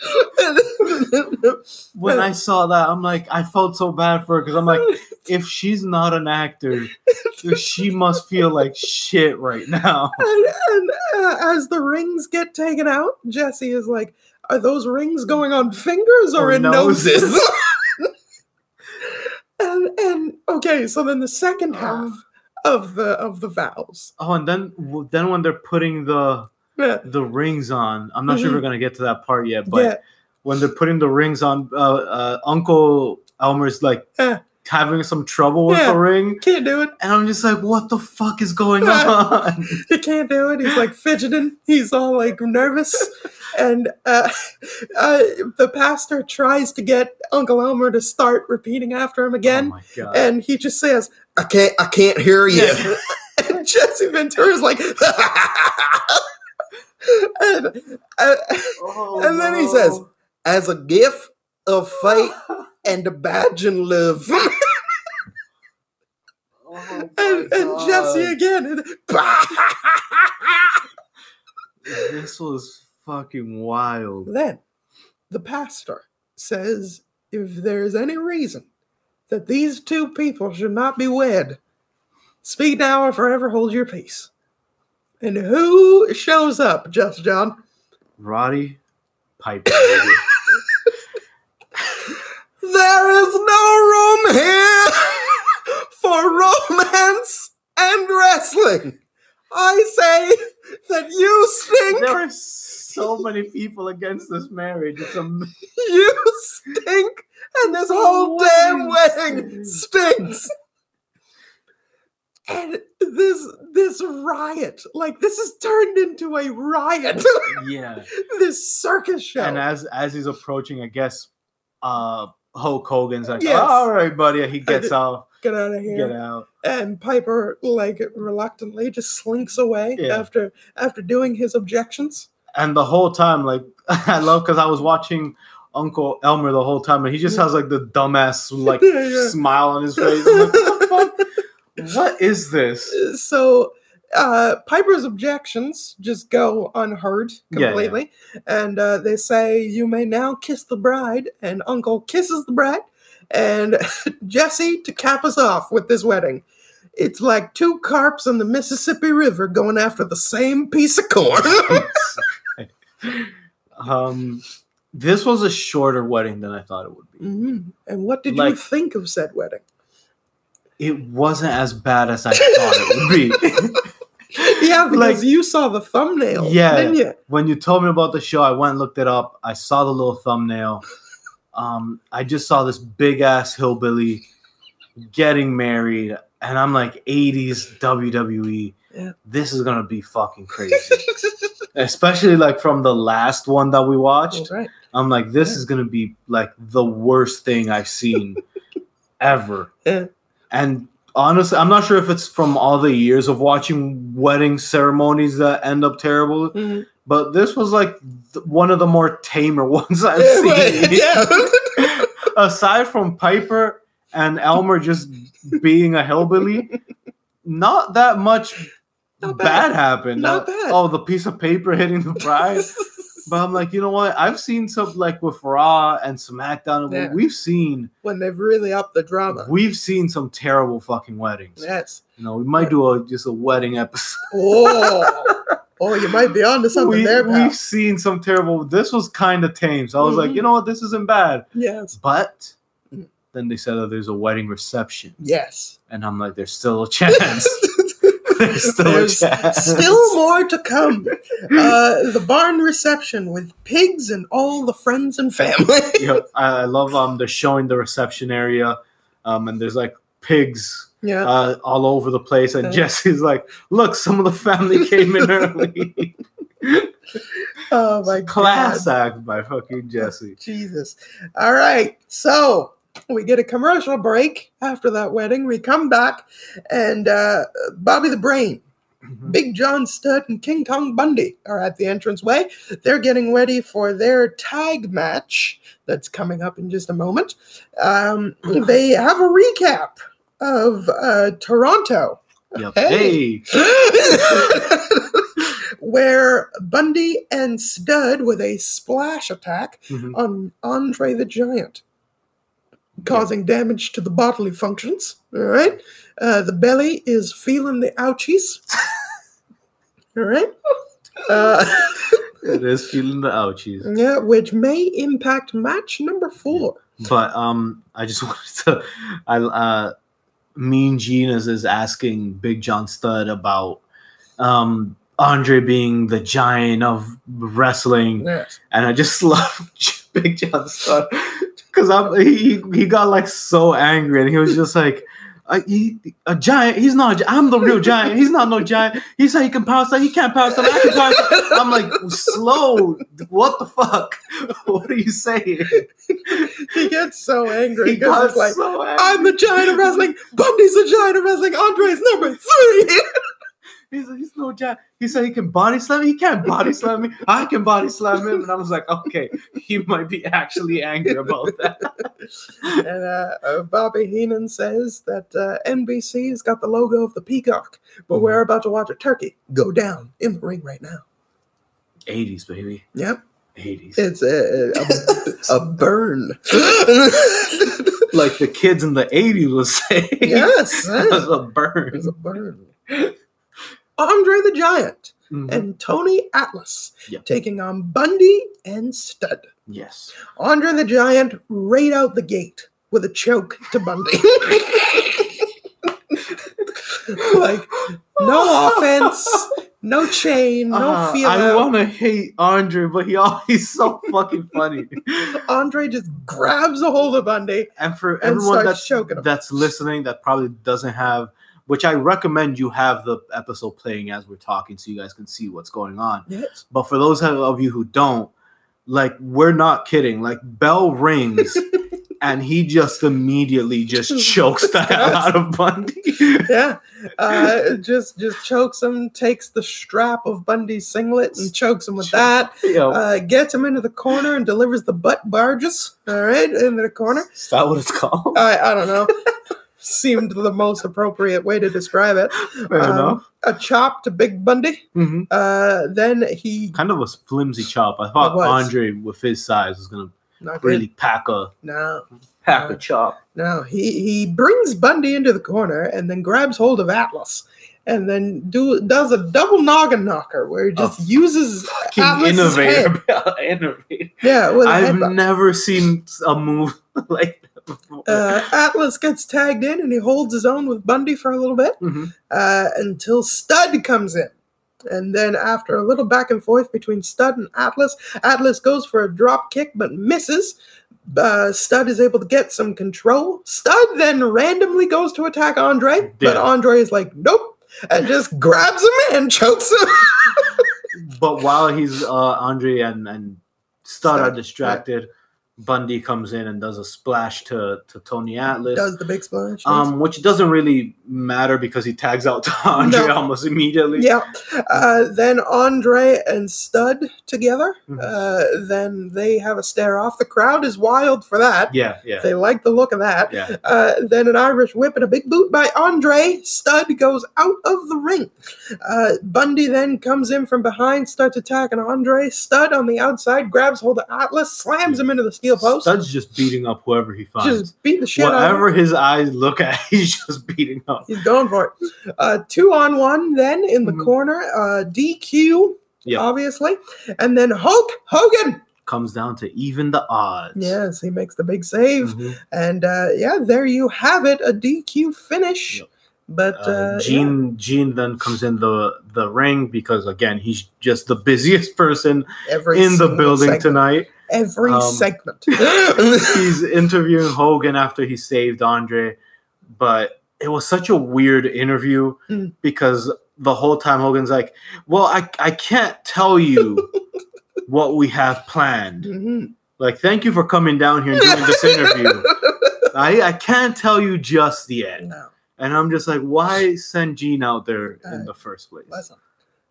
When I saw that, I'm like, I felt so bad for her because I'm like, if she's not an actor, she must feel like shit right now. and, and, uh, as the rings get taken out, Jesse is like, Are those rings going on fingers or, Or in noses. noses? and and okay, so then the second half of the of the vows. Oh, and then then when they're putting the Yeah, the rings on, I'm not sure Mhm. we're gonna get to that part yet, but yeah, when they're putting the rings on, uh, uh, Uncle Elmer's like Yeah. Having some trouble with Yeah. the ring, can't do it. and I'm just like, what the fuck is going on? He can't do it. He's like fidgeting. He's all like nervous. And uh, uh, the pastor tries to get Uncle Elmer to start repeating after him oh again. my god! and he just says, "I can't, I can't hear you." Yeah. and Jesse Ventura's like, and, uh, Oh, and then he says, "As a gift of faith and a badge and love." Oh and, and Jesse again, this was fucking wild. then the pastor says, "If there's any reason that these two people should not be wed, speak now or forever hold your peace." And who shows up, Just John? Roddy Piper. There is no room here for romance and wrestling. I say that you stink. there are so many people against this marriage. It's a You stink. And this whole What damn wedding stinks. And this this riot, like this has turned into a riot. yeah. this circus show. And as as he's approaching, I guess uh Hulk Hogan's like, Yes. all right, buddy. He gets out. Get out of here. Get out. and Piper like reluctantly just slinks away Yeah. after after doing his objections. And the whole time, like I love because I was watching Uncle Elmer the whole time, and he just has like the dumbass like Yeah, smile on his face. Like, what? What is this? So uh, Piper's objections just go unheard Yeah, yeah. completely, and uh, they say you may now kiss the bride, and Uncle kisses the bride, and Jesse to cap us off with this wedding. It's like two carps in the Mississippi River going after the same piece of corn. um, this was a shorter wedding than I thought it would be. Mhm. And what did you think of said wedding? It wasn't as bad as I thought it would be. Yeah, because Like- you saw the thumbnail, Yeah. you? when you told me about the show, I went and looked it up. I saw the little thumbnail. Um, I just saw this big ass hillbilly getting married, and I'm like, 80s WWE. Yeah. This is gonna be fucking crazy. Especially like from the last one that we watched. Right. I'm like, this Yeah. is gonna be like the worst thing I've seen ever. Yeah. And honestly, I'm not sure if it's from all the years of watching wedding ceremonies that end up terrible, Mhm. but this was like th- one of the more tamer ones I've Yeah, seen. right, yeah. Aside from Piper and Elmer just being a hillbilly, not that much Not bad. bad. happened. Not Uh, bad. Oh, the piece of paper hitting the bride. But I'm like, you know what? I've seen some like with Raw and SmackDown. Yeah. We've seen when they've really upped the drama. we've seen some terrible fucking weddings. Yes. You know, we might do a just a wedding episode. Oh, oh, you might be onto something we, there, pal. we've seen some terrible. This was kind of tame, so I was like, Mhm. you know what, this isn't bad. Yes. But Mm. then they said that there's a wedding reception, Yes. and I'm like, there's still a chance. there's still There's. Still more to come. Uh, the barn reception with pigs and all the friends and family. Yep, I, love um they're showing the reception area, um and there's like pigs yeah. uh all over the place, and Yeah. Jesse's like, look, some of the family came in early. oh my Class god. act by fucking Jesse. Jesus. All right. So we get a commercial break after that wedding. We come back, and uh, Bobby the Brain, Big John Studd, and King Kong Bundy are at the entranceway. They're getting ready for their tag match that's coming up in just a moment. Um, they have a recap of uh, Toronto. Yep. Hey. Hey, Where Bundy and Studd with a splash attack Mhm. on Andre the Giant, causing damage to the bodily functions. All right. Uh, the belly is feeling the ouchies. All right. Uh, it is feeling the ouchies. yeah, which may impact match number four. But um, I just wanted to, I uh, Mean Genius is asking Big John Studd about um Andre being the giant of wrestling, Yes. and I just love Big John Studd because I'm he he got like so angry, and he was just like. Uh, he, a giant. He's not. A, I'm the real giant. He's not no giant. He said he can power stuff. He can't power stuff. I can power stuff. I'm like, slow. What the fuck? What are you saying? He gets so angry He got like, so angry. I'm the giant of wrestling. Bundy's the giant of wrestling. Andre's number three. He's, he's no jack. He said he can body slam me. He can't body slam me. I can body slam him. And I was like, okay, he might be actually angry about that. and uh, uh, Bobby Heenan says that uh, NBC's got the logo of the peacock, but Mm-hmm. we're about to watch a turkey go down in the ring right now. 80s, baby. Yep, 80s. it's a, a, a burn. like the kids in the 80s would say. yes, It was uh, a burn. it's a burn. Andre the Giant Mhm. and Tony Atlas Yep. taking on Bundy and Studd. Yes. Andre the Giant right out the gate with a choke to Bundy. like, no offense, no chain, no Uh, feel I want to hate Andre, but he always so fucking funny. Andre just grabs a hold of Bundy. And for everyone starts that's choking him. that's listening that probably doesn't have which I recommend you have the episode playing as we're talking so you guys can see what's going on. Yes. But for those of you who don't, like we're not kidding. Like bell rings and he just immediately just chokes the hell out of Bundy. Yeah. Uh, just just chokes him, takes the strap of Bundy's singlet and chokes him with that. Uh, gets him into the corner and delivers the butt barges. All right, into the corner. is that what it's called? I, I don't know. Seemed the most appropriate way to describe it. Um. A chop to Big Bundy. hmm Uh, then he Kind of a flimsy chop. I thought Andre, with his size, was gonna not really pack a No, pack Uh, a chop. no. He he brings Bundy into the corner and then grabs hold of Atlas. And then do does a double noggin knocker where he just A uses Fucking Atlas's head. innovator, innovator. Yeah, I've never seen a move like. Uh, Atlas gets tagged in and he holds his own with Bundy for a little bit Mhm. uh, until Studd comes in. And then, after a little back and forth between Studd and Atlas, Atlas goes for a drop kick but misses. Uh, Studd is able to get some control. Studd then randomly goes to attack Andre, but Andre is like, nope, and just grabs him and chokes him. But while he's uh, Andre and and Studd are Studd, distracted, Bundy comes in and does a splash to to Tony Atlas. Does the big splash? um, which doesn't really matter because he tags out to Andre No. almost immediately. Yeah. Uh, then Andre and Studd together. Mhm. Uh, then they have a stare off. The crowd is wild for that. yeah, yeah, They like the look of that. yeah. Uh, then an Irish whip and a big boot by Andre. Studd goes out of the ring. Uh, Bundy then comes in from behind, starts attacking Andre. Studd on the outside grabs hold of Atlas, slams him into the steel post. Studd's just beating up whoever he finds. Just beat the shit out of. Whatever his eyes look at, he's just beating up. He's going for it. Uh, two on one, then in the Mhm. corner. Uh, DQ, Yeah. obviously. And then Hulk Hogan. Comes down to even the odds. Yes, he makes the big save. Mhm. And uh, yeah, there you have it a DQ finish. Yep. But uh, Uh, yeah. Gene Gene then comes in the the ring because again he's just the busiest person every in the building segment, tonight. Every Um, segment. he's interviewing Hogan after he saved Andre, but it was such a weird interview Mm. because the whole time Hogan's like, "Well, I I can't tell you what we have planned. Mhm. Like, thank you for coming down here and doing this interview. I I can't tell you just yet." no, And I'm just like, why send Gene out there Uh, in the first place? listen.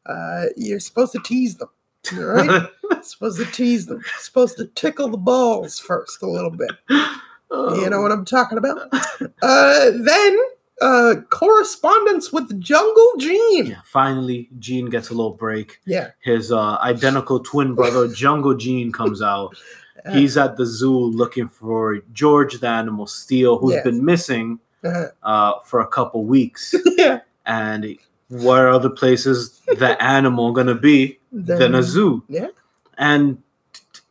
Uh, you're supposed to tease them. Right? supposed to tease them. supposed to tickle the balls first a little bit. You know what I'm talking about? Uh, then uh, correspondence with Jungle Gene. Yeah, finally, Gene gets a little break. Yeah. His uh, identical twin brother, Jungle Gene, comes out. Uh, He's at the zoo looking for George the Animal Steele, who's Yes. been missing uh, uh, for a couple weeks. yeah. and where are the places the animal gonna be than a zoo? Yeah. And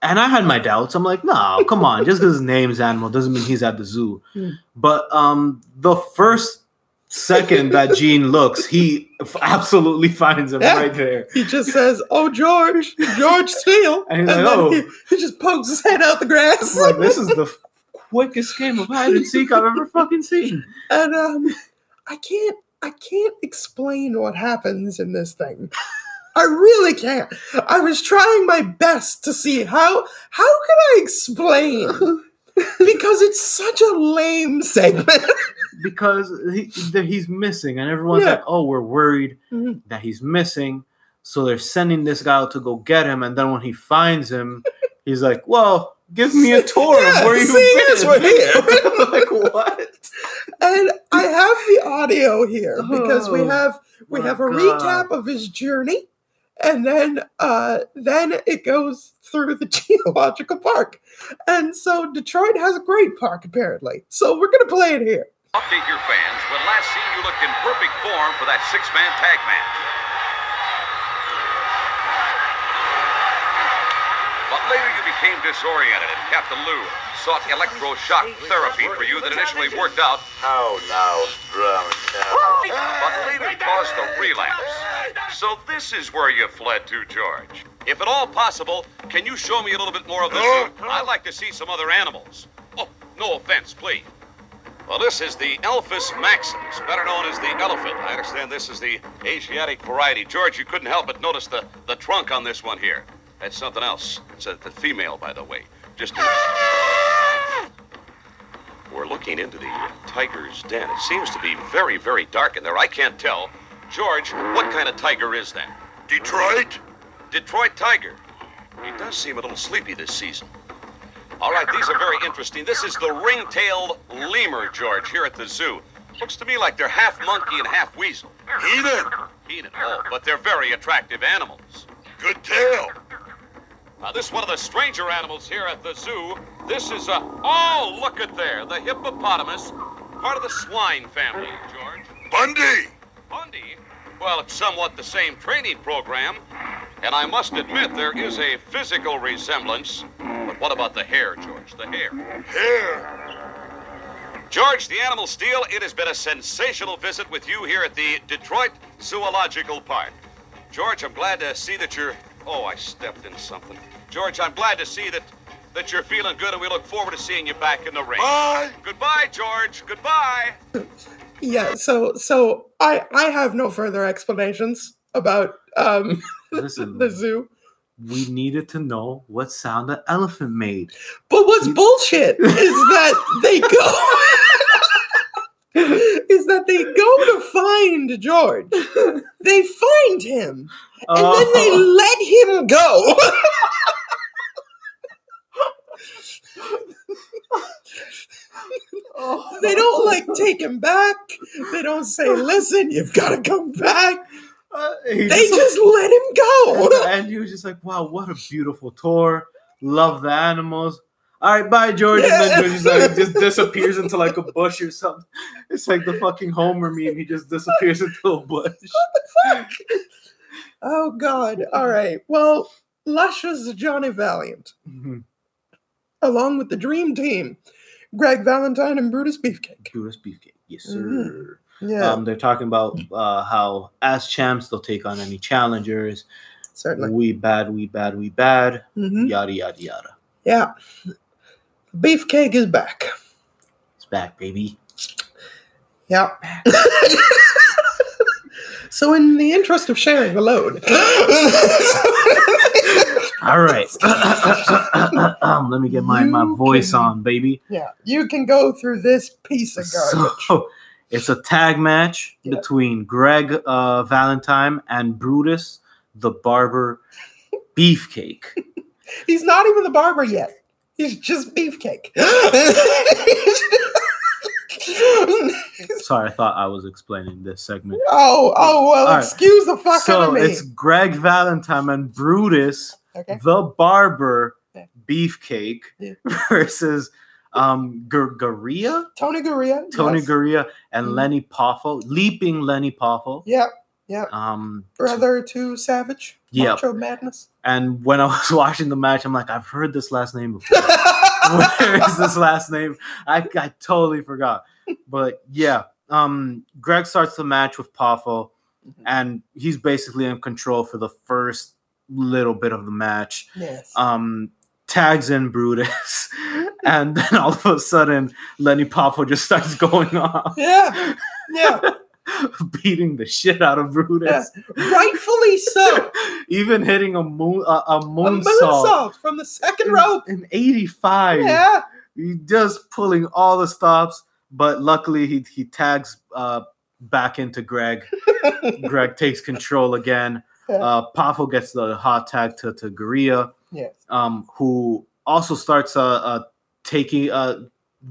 and I had my doubts. I'm like, no, come on. Just because his name's animal doesn't mean he's at the zoo. Hmm. But um, the first second that Gene looks, he f- absolutely finds him Yeah. right there. He just says, "Oh, George, George Steele," And he's then like, "Oh." he, he just pokes his head out the grass. I'm like, this is the quickest game of hide and seek I've ever fucking seen. and um, I can't, I can't explain what happens in this thing. I really can't. I was trying my best to see how how can I explain because it's such a lame segment. Because he, he's missing, and everyone's Yeah. like, "Oh, we're worried Mhm. that he's missing." So they're sending this guy out to go get him, and then when he finds him, he's like, "Well, give me a tour Yeah, of where you see, been." yes, we're here. like what? and I have the audio here because we Oh, have we my have a God. recap of his journey, and then uh, then it goes through the geological park, and so Detroit has a great park apparently. So we're gonna play it here. Update your fans. When last seen, you looked in perfect form for that six-man tag match. But later you became disoriented, and Captain Lou sought electroshock therapy for you that initially worked out, How now, brown but later caused a relapse. So this is where you fled to, George. If at all possible, can you show me a little bit more of the zoo? I'd like to see some other animals. Oh, no offense, please. Well, this is the Elephas maximus, better known as the elephant. I understand this is the Asiatic variety. George, you couldn't help but notice the, the trunk on this one here. That's something else. It's a the female, by the way. Just a... We're looking into the tiger's den. It seems to be very, very dark in there. I can't tell. George, what kind of tiger is that? Detroit? Detroit Tiger. He does seem a little sleepy this season. All right, these are very interesting. This is the ring-tailed lemur, George, here at the zoo. Looks to me like they're half monkey and half weasel. Heathen? Peanut, oh, but they're very attractive animals. Good tail. Now, this is one of the stranger animals here at the zoo. This is a. Oh, look at there, the hippopotamus, part of the swine family, George. Bundy. Bundy? Well, it's somewhat the same training program. And I must admit, there is a physical resemblance. But what about the hair, George? The hair. Hair. George, the Animal Steele, it has been a sensational visit with you here at the Detroit Zoological Park. George, I'm glad to see that you're. Oh, I stepped in something. George, I'm glad to see that that you're feeling good, and we look forward to seeing you back in the ring. Bye. Goodbye, George. Goodbye. Yeah. So so I I have no further explanations about um Listen, the zoo. we needed to know what sound an elephant made. But what's bullshit is that they go is that they go to find George. They find him and then they Oh, let him go. they don't like take him back. They don't say, "Listen, you've got to come back." uh, They just- just let him go. and he was just like, "Wow, what a beautiful tour! Love the animals." All right, bye, George. And then George just, like, just disappears into like a bush or something. It's like the fucking Homer meme. He just disappears into a bush. Fuck! Oh God! All right. Well, Luscious Johnny Valiant, Mhm. along with the Dream Team, Greg Valentine and Brutus Beefcake. Brutus Beefcake, yes sir. Mhm. Yeah, Um, they're talking about uh, how as champs they'll take on any challengers. certainly. We bad, we bad, we bad. hmm Yada yada yada. Yeah, Beefcake is back. It's back, baby. Yeah. so, in the interest of sharing the load, All right. um, let me get my, my voice can- on, baby. yeah, you can go through this piece of garbage. So it's a tag match Yeah. between Greg uh, Valentine and Brutus the Barber Beefcake. He's not even the barber yet. He's just Beefcake. Sorry, I thought I was explaining this segment. oh, oh well, All right. excuse the fuck out of me. it's Greg Valentine and Brutus Okay. the Barber Yeah. Beefcake Yeah. versus um Garea, Tony Garea. Tony yes. Garea, and Mhm. Lenny Poffo, leaping Lenny Poffo. Yep. Yep. Um, Brother to Savage. Yep. Macho Madness. And when I was watching the match, I'm like, I've heard this last name before. Where is this last name? I, I totally forgot. But yeah, um, Greg starts the match with Poffo, Mhm. and he's basically in control for the first little bit of the match. yes. Um, tags in Brutus, and then all of a sudden, Lenny Poffo just starts going off, yeah. Yeah. beating the shit out of Brutus. Rightfully so. Even hitting a moon a, a A moonsault moonsault from the second in, rope. in 85. Yeah. He just pulling all the stops, but luckily he he tags uh back into Greg. Greg takes control again. Yeah. Uh Poffo gets the hot tag to, to Garea, Yes. um, who also starts uh, uh taking uh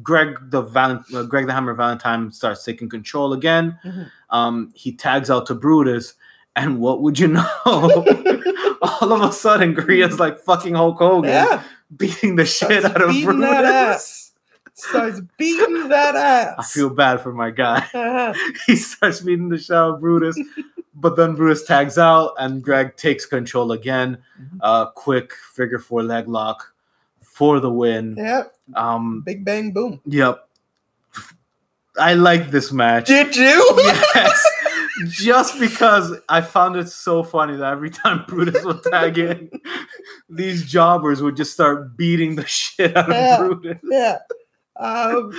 Greg the Val- uh, Greg the Hammer Valentine starts taking control again. Mhm. Um, he tags out to Brutus, and what would you know? all of a sudden, Garea's like fucking Hulk Hogan, Yeah. beating the shit Starts out of Brutus. that ass. Starts beating that ass. I feel bad for my guy. Uh-huh. he starts beating the shit out of Brutus, but then Brutus tags out and Greg takes control again. Mhm. Uh, quick figure four leg lock for the win. Yep. Um, Big bang boom. yep. I like this match. Did you? yes. Just because I found it so funny that every time Brutus would tag in, these jobbers would just start beating the shit out of Yeah. Brutus. yeah. Um,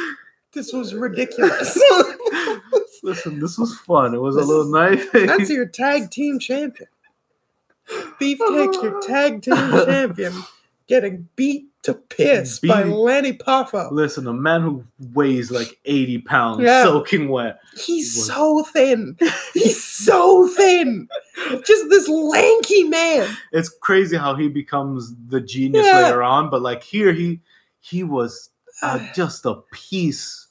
this was ridiculous. Listen, this was fun. It was a little nice. That's your tag team champion. Beefcake, your tag team champion, getting beat to piss by Lanny Poffo. Listen, a man who weighs like 80 pounds, Yeah. soaking wet. He's was- so thin. He's so thin. Just this lanky man. It's crazy how he becomes the genius Yeah. later on, but like here, he he was uh, just a piece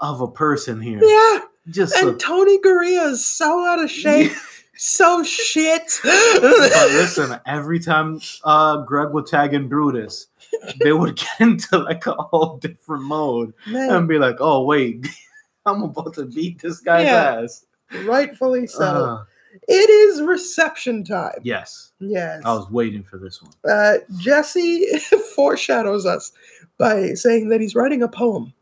of a person here. Yeah. Just a And Tony Garea is so out of shape. so shit. But listen, every time uh, Greg would tag in Brutus, they would get into like a whole different mode Man, and be like, "Oh wait, I'm about to beat this guy's Yeah. ass." rightfully so. Uh, it is reception time. yes, Yes. I was waiting for this one. uh, Jesse foreshadows us by saying that he's writing a poem.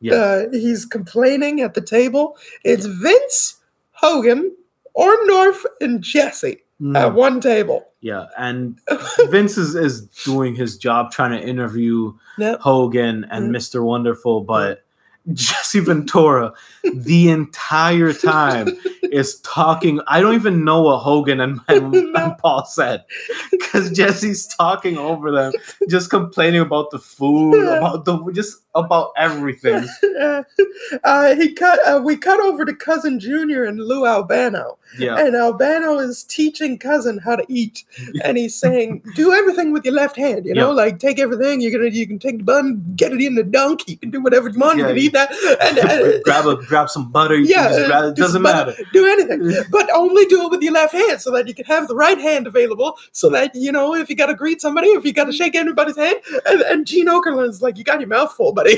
Yes, Uh, he's complaining at the table. It's Vince, Hogan, Orndorff, and Jesse Mm, at one table. yeah, and Vince is, is doing his job trying to interview Yep. Hogan and. Mr. Wonderful, but Jesse Ventura the entire time is talking. I don't even know what Hogan and, and, and Paul said because Jesse's talking over them, just complaining about the food, about the just about everything. uh, he cut. Uh, we cut over to cousin Junior and Lou Albano, Yeah, and Albano is teaching cousin how to eat, and he's saying, "Do everything with your left hand. You know, Yeah. like take everything. You're gonna, you can take the bun, get it in the dunk. You can do whatever you want. Yeah, you can eat that, and uh, grab a grab some butter. Yeah, just grab, uh, it doesn't but matter. Do anything, but only do it with your left hand, so that you can have the right hand available. So that you know, if you got to greet somebody, if you got to shake anybody's hand, and, and Gene Okerlund's like, "You got your mouth full, buddy."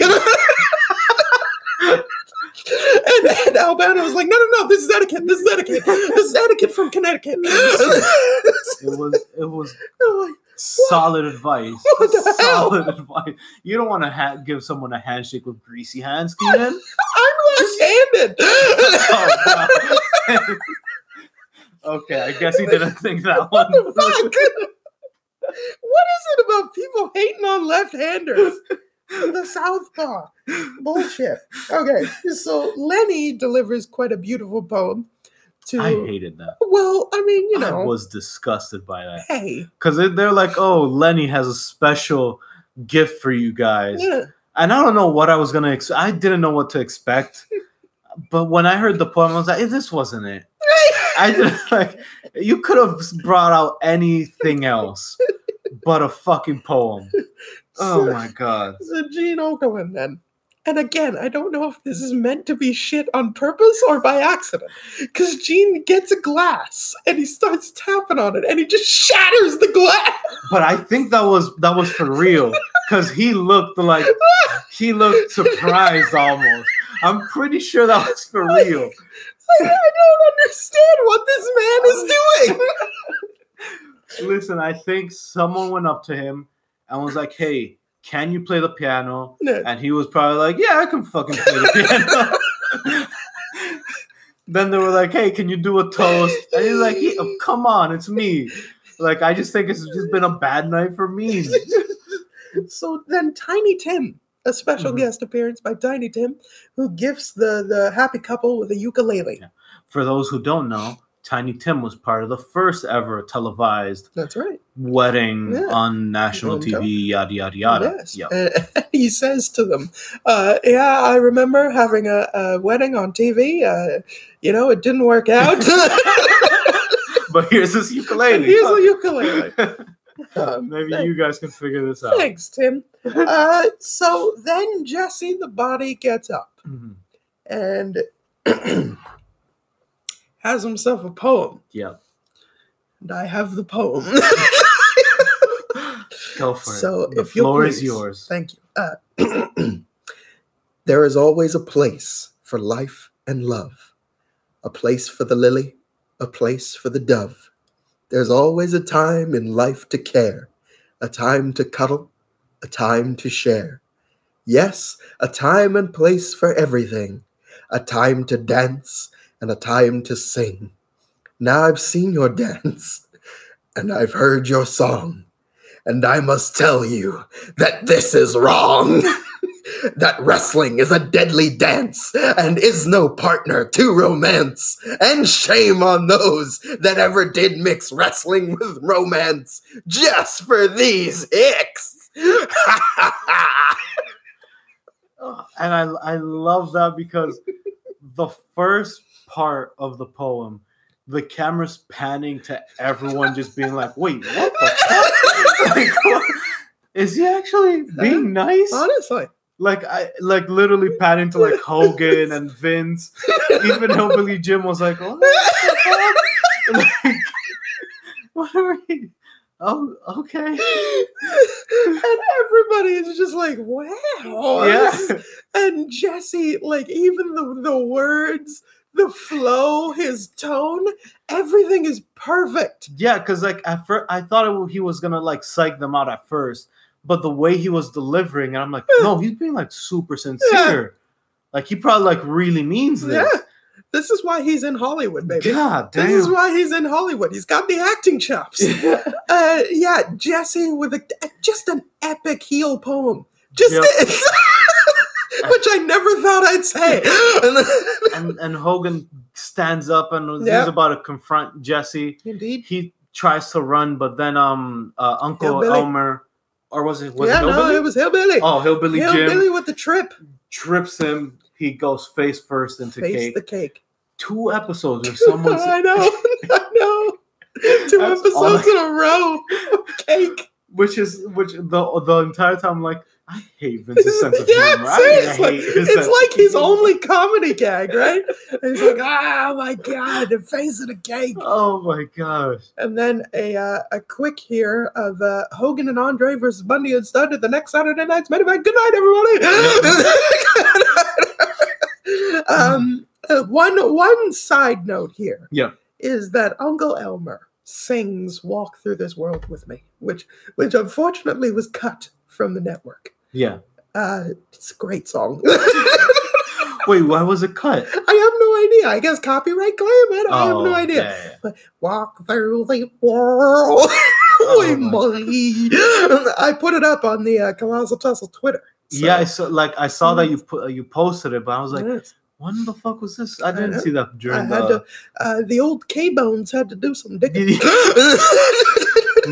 And, and Albano was like, no, no, no, this is etiquette. This is etiquette. This is etiquette from Connecticut. It was it was like, solid advice. The hell? solid advice. You don't want to ha- give someone a handshake with greasy hands, Keenan. I'm left-handed. Oh, okay, I guess he didn't think that what one. the fuck? What is it about people hating on left-handers? The Southpaw. Bullshit. Okay, so Lenny delivers quite a beautiful poem to. I hated that. well, I mean, you know. I was disgusted by that hey. because they're like, "Oh, Lenny has a special gift for you guys," Yeah. and I don't know what I was gonna. Ex- I didn't know what to expect, but when I heard the poem, I was like, "Eh, "This wasn't it." I just like you could have brought out anything else but a fucking poem. Oh So- my god. So Gene Okerlund then. And again, I don't know if this is meant to be shit on purpose or by accident. Because Gene gets a glass and he starts tapping on it and he just shatters the glass. But I think that was that was for real because he looked like he looked surprised almost. I'm pretty sure that was for real. I, I don't understand what this man is doing. Listen, I think someone went up to him and was like, "Hey, can you play the piano?" No. And he was probably like, "Yeah, I can fucking play the piano." then they were like, "Hey, can you do a toast?" And he's like, yeah, "Come on, it's me." Like, I just think it's just been a bad night for me. so then Tiny Tim, a special Mhm. guest appearance by Tiny Tim, who gifts the, the happy couple with a ukulele. Yeah. For those who don't know, Tiny Tim was part of the first ever televised That's right. wedding Yeah. on national On TV, yada yada yada. Yes. Yeah. And he says to them, uh, Yeah, I remember having a, a wedding on TV. Uh, you know, it didn't work out. But here's this ukulele. Here's a ukulele. Um, Maybe thank- you guys can figure this out. Thanks, Tim. Uh, so then Jesse the body gets up Mhm. and has himself a poem. Yeah, And I have the poem. go for So it. The if floor is yours. Thank you. Uh, there is always a place for life and love, a place for the lily, a place for the dove. There's always a time in life to care, a time to cuddle, a time to share. Yes, a time and place for everything, a time to dance and a time to sing. Now I've seen your dance and I've heard your song, and I must tell you that this is wrong. that wrestling is a deadly dance and is no partner to romance. And shame on those that ever did mix wrestling with romance just for these hicks. Oh, and I I love that because the first part of the poem, the camera's panning to everyone just being like, "Wait, what the fuck? like, what? Is he actually being nice?" Honestly. Like I like literally panning to like Hogan and Vince. Even Hillbilly Jim was like, "What the fuck?" Like, what are we? Oh, okay. and everybody is just like, wow. Yeah. And Jesse, like, even the, the words, the flow, his tone, everything is perfect. Yeah, because like at first I thought it, he was gonna like psych them out at first, but the way he was delivering, and I'm like, no, he's being like super sincere. Like he probably like really means this. Yeah. This is why he's in Hollywood, baby. God This is why he's in Hollywood. He's got the acting chops. uh, yeah, Jesse with a just an epic heel poem. Just Yep. it's, which I never thought I'd say. And and, and Hogan stands up and Yeah. he's about to confront Jesse. Indeed. He tries to run, but then um uh, Uncle Hillbilly. Elmer or was it was yeah, it no, Hillbilly? it was Hillbilly. oh Hillbilly, Hillbilly Jim with the trip. trips him. He goes face first into Face cake. the cake. Two episodes where someone's I know. I know. Two That's episodes in a row cake. which is which the the entire time I'm like I hate Vince's sense of yeah, humor. Seriously. hate his sense It's like his only comedy gag, right? And he's like, oh my God, the face of the cake. Oh my gosh. And then a uh, a quick here of uh, Hogan and Andre versus Bundy and Studd at the next Saturday night's main event. Good night, everybody. um, uh, one one side note here Yeah. is that Uncle Elmer sings "Walk Through This World with Me," which which unfortunately was cut from the network. Yeah. Uh, it's a great song. Wait, why was it cut? I have no idea. I guess copyright claim. I, don't- I have no Oh, idea. yeah, yeah. Walk through the world. Oh, with my. I put it up on the uh, Colossal Tussle Twitter. so- Yeah, I saw like I saw that you put you posted it, but I was like, Yes. when the fuck was this? I I didn't know. see that I during had the. to, uh, the old K Bones had to do some digging.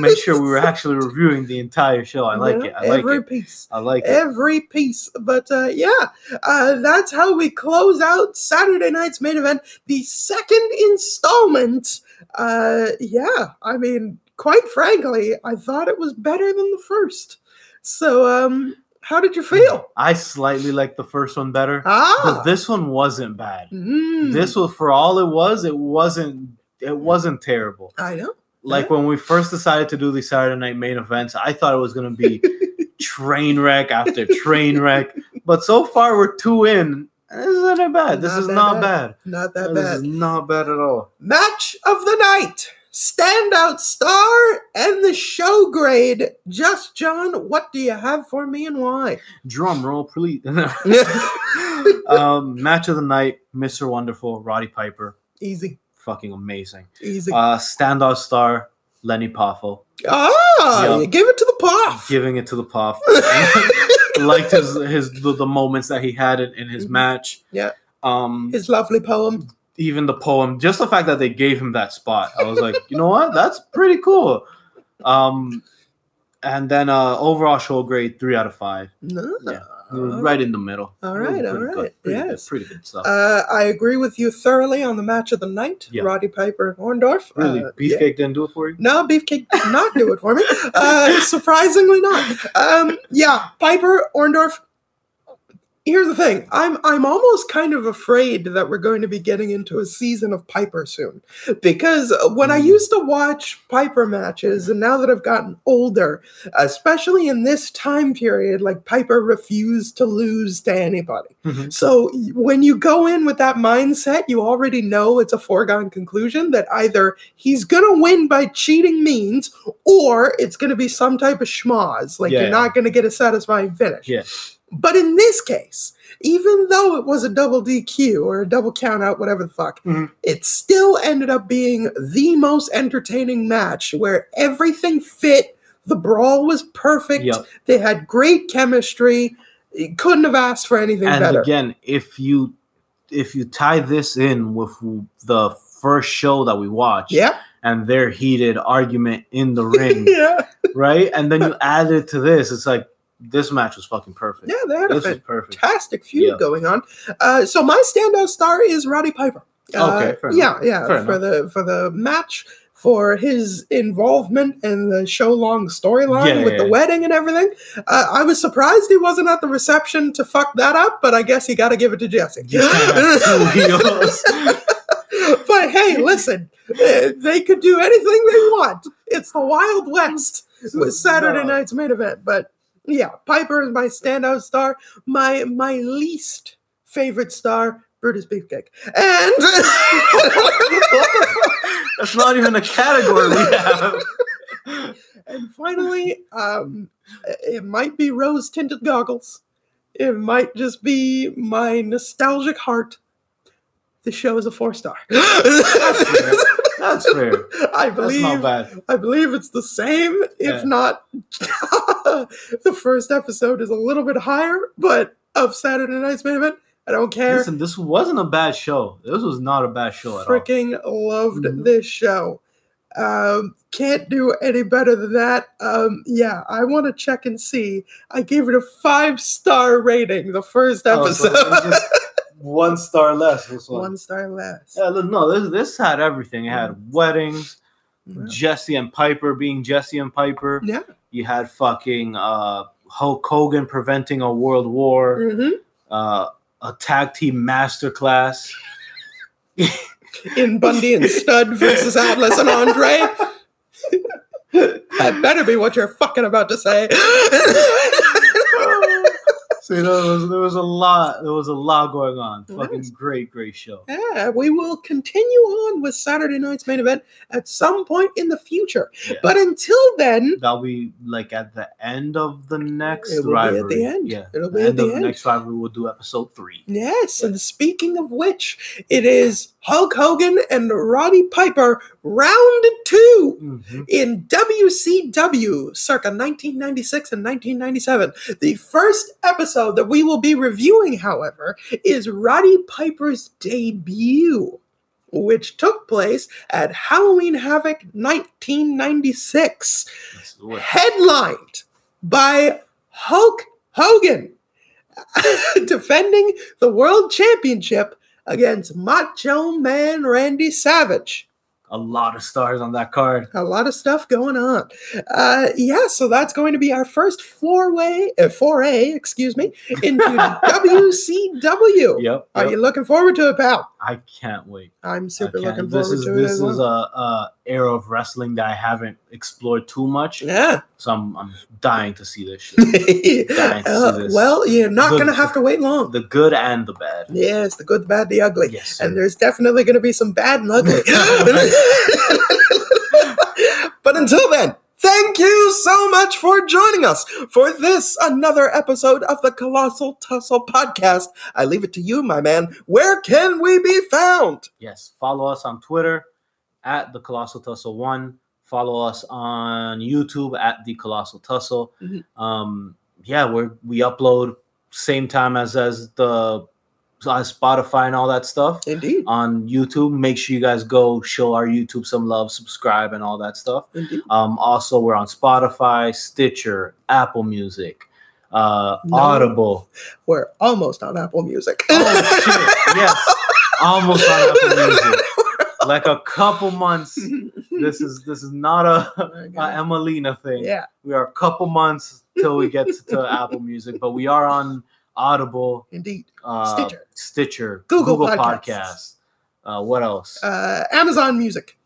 Make sure we were actually reviewing the entire show. I like Yeah, it. I like every it. piece. I like it. Every piece. But uh, yeah, uh, that's how we close out Saturday night's main event, the second installment. Uh, yeah, I mean, quite frankly, I thought it was better than the first. So, um, how did you feel? I slightly like the first one better, Ah, but this one wasn't bad. mm, This was for all it was. It wasn't. It wasn't terrible. I know. Like when we first decided to do these Saturday night main events, I thought it was going to be train wreck after train wreck. But so far, we're two in. This isn't bad. This Not is that not bad. bad. Not that This bad. This is not bad at all. Match of the night. Standout star and the show grade. Just John, what do you have for me and why? Drum roll, please. um, match of the night, Mr. Wonderful, Roddy Piper, Easy, fucking amazing. easy. Uh, standout star, Lenny Poffo, ah, you give it to the puff. giving it to the Puff. Liked his his the, the moments that he had in, in his Mhm. match. Yeah. Um, His lovely poem. even the poem, just the fact that they gave him that spot, I was like, you know what, that's pretty cool. Um, and then uh, overall show grade three out of five, No. Yeah. Right in the middle. All right, all right. good, pretty yes. good, pretty good stuff. Uh, I agree with you thoroughly on the match of the night. Yeah. Roddy Piper and Orndorff. really, Uh, yeah. Beefcake didn't do it for you. No, Beefcake did not do it for me. Uh, surprisingly not. Um, yeah, Piper, Orndorff. Here's the thing. I'm I'm almost kind of afraid that we're going to be getting into a season of Piper soon. Because when I Mm. used to watch Piper matches, and now that I've gotten older, especially in this time period, like Piper refused to lose to anybody. Mhm. So when you go in with that mindset, you already know it's a foregone conclusion that either he's gonna win by cheating means, or it's gonna be some type of schmoz. Like Yeah. you're not gonna get a satisfying finish. Yeah. But in this case, even though it was a double DQ or a double count out, whatever the fuck, Mhm. it still ended up being the most entertaining match where everything fit. The brawl was perfect. Yep. They had great chemistry. You couldn't have asked for anything And better. again, if you if you tie this in with the first show that we watched yeah. and their heated argument in the ring, yeah. right? And then you add it to this, it's like this match was fucking perfect. Yeah, they had a this perfect. fantastic feud Yeah. going on. Uh, so my standout star is Roddy Piper. Uh, Okay, fair yeah, enough. yeah, Fair for the for the match, for his involvement in the show long storyline Yeah, with yeah, the yeah. wedding and everything. Uh, I was surprised he wasn't at the reception to fuck that up, but I guess he got to give it to Jesse. You can't have two heels. but hey, listen, uh, they could do anything they want. It's the Wild West with Saturday No. night's main event. But yeah, Piper is my standout star. My my least favorite star, Brutus Beefcake. And That's not even a category we have. and finally, um, it might be rose tinted goggles. It might just be my nostalgic heart. The show is a four star. That's fair. I That's believe not bad. I believe it's the same, if Yeah. not the first episode is a little bit higher, but of Saturday Night's Main Event. I don't care. Listen, this wasn't a bad show. This was not a bad show at all. Freaking loved Mhm. this show. Um, can't do any better than that. Um, yeah, I want to check and see. I gave it a five star rating the first Oh, so episode. it was just one star less. This one. One star less. Yeah, no, this this had everything. It had weddings, Yeah. Jesse and Piper being Jesse and Piper. Yeah. You had fucking uh, Hulk Hogan preventing a world war. hmm Uh, a tag team masterclass. In Bundy and Studd versus Atlas and Andre. that better be what you're fucking about to say. So there was, there was a lot. There was a lot going on. Fucking great, great show. yeah, we will continue on with Saturday night's main event at some point in the future. Yeah. But until then, That'll be like at the end of the next It will be at the end. Yeah, It'll be at the end the of the next rivalry. We'll do episode three. Yes, and speaking of which, it is Hulk Hogan and Roddy Piper round 2 Mhm. in WCW circa 1996 and 1997. The first episode that we will be reviewing, however, is Roddy Piper's debut, which took place at Halloween Havoc 1996 Let's do it. headlined by Hulk Hogan defending the world championship against Macho Man Randy Savage. A lot of stars on that card. A lot of stuff going on. Uh, yeah, so that's going to be our first four-way, uh, foray, excuse me, into WCW. Yep. Are you looking forward to it, pal? I can't wait. I'm super looking This forward is to it this is well. a, a era of wrestling that I haven't explored too much. yeah. So I'm I'm dying to see this shit. Dying to see Uh, this. well, you're not going to have to wait long. the good and the bad. Yes, the good, the bad, the ugly. Yes. And there's definitely going to be some bad and ugly. but until then, thank you so much for joining us for this another episode of the Colossal Tussle podcast. I leave it to you, my man. Where can we be found? Yes. Follow us on Twitter at the Colossal Tussle One. Follow us on YouTube at the Colossal Tussle. Mhm. Um, yeah, we're we upload same time as as the as Spotify and all that stuff Indeed. on YouTube. Make sure you guys go show our YouTube some love, subscribe, and all that stuff. Indeed. Um, also, we're on Spotify, Stitcher, Apple Music, uh, No. Audible. We're almost on Apple Music. Oh shit! Yes, almost on Apple Music. Like a couple months. This is this is not a, a Emelina thing. yeah. We are a couple months till we get to, Apple Music, but we are on Audible, Indeed. uh, Stitcher. Stitcher, Google Google, Podcasts. Podcasts. Uh, what else? Uh, Amazon Music.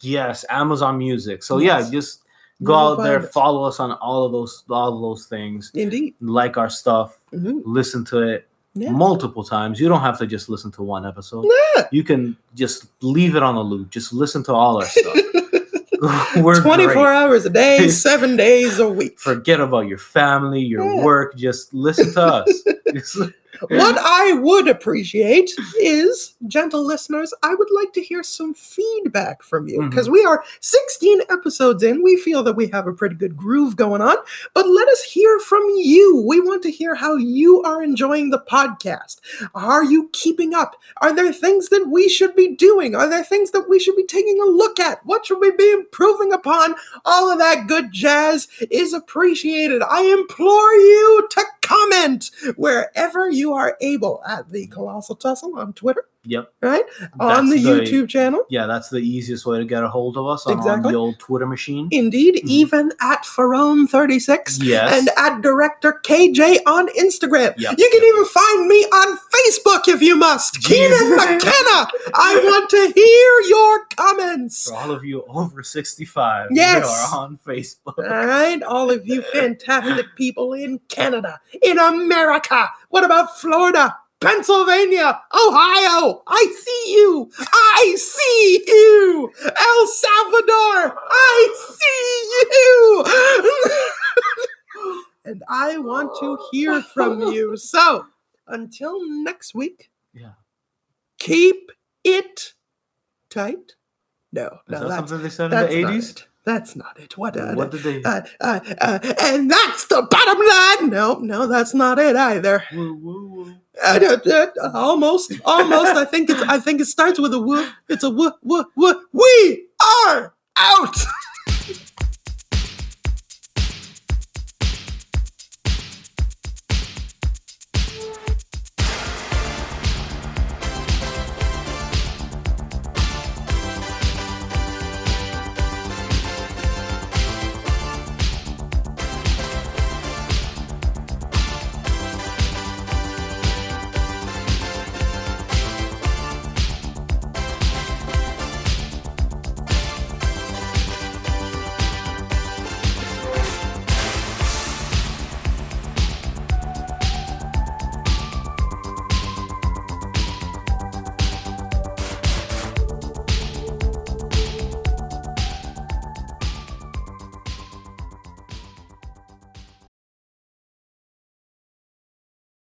yes, Amazon Music. So yeah, just go out there, us. follow us on all of those all of those things. Indeed. Like our stuff, Mhm. listen to it Yeah. multiple times. You don't have to just listen to one episode. Yeah. You can just leave it on the loop. Just listen to all our stuff. We're 24 great. hours a day, seven days a week. Forget about your family, your Yeah. work. Just listen to us. What I would appreciate is, gentle listeners, I would like to hear some feedback from you mm-hmm. because we are 16 episodes in. We feel that we have a pretty good groove going on, but let us hear from you. We want to hear how you are enjoying the podcast. Are you keeping up? Are there things that we should be doing? Are there things that we should be taking a look at? What should we be improving upon? All of that good jazz is appreciated. I implore you to comment wherever you are able at the Colossal Tussle on Twitter, yep. right? on the, That's YouTube channel. Yeah, that's the easiest way to get a hold of us on, on Exactly. the old Twitter machine. Indeed, Mhm. even at Farone36 Yes. and at Director KJ on Instagram. Yep. You can even find me on Facebook if you must. Keenan McKenna. I want to hear your comments. For all of you over 65, Yes. we are on Facebook. All right, all of you fantastic people in Canada, in America. What about Florida? Pennsylvania, Ohio, I see you. I see you. El Salvador, I see you. and I want to hear from you. So, until next week, Yeah. keep it tight. No, Is no, that that's something they said in the not 80s? it. That's not it. What? Uh, What did they? Uh, uh, uh, and that's the bottom line. No, no, that's not it either. Woo, woo, woo. Uh, almost, almost. I think it's. I think it starts with a woo. It's a woo, woo, woo. We are out.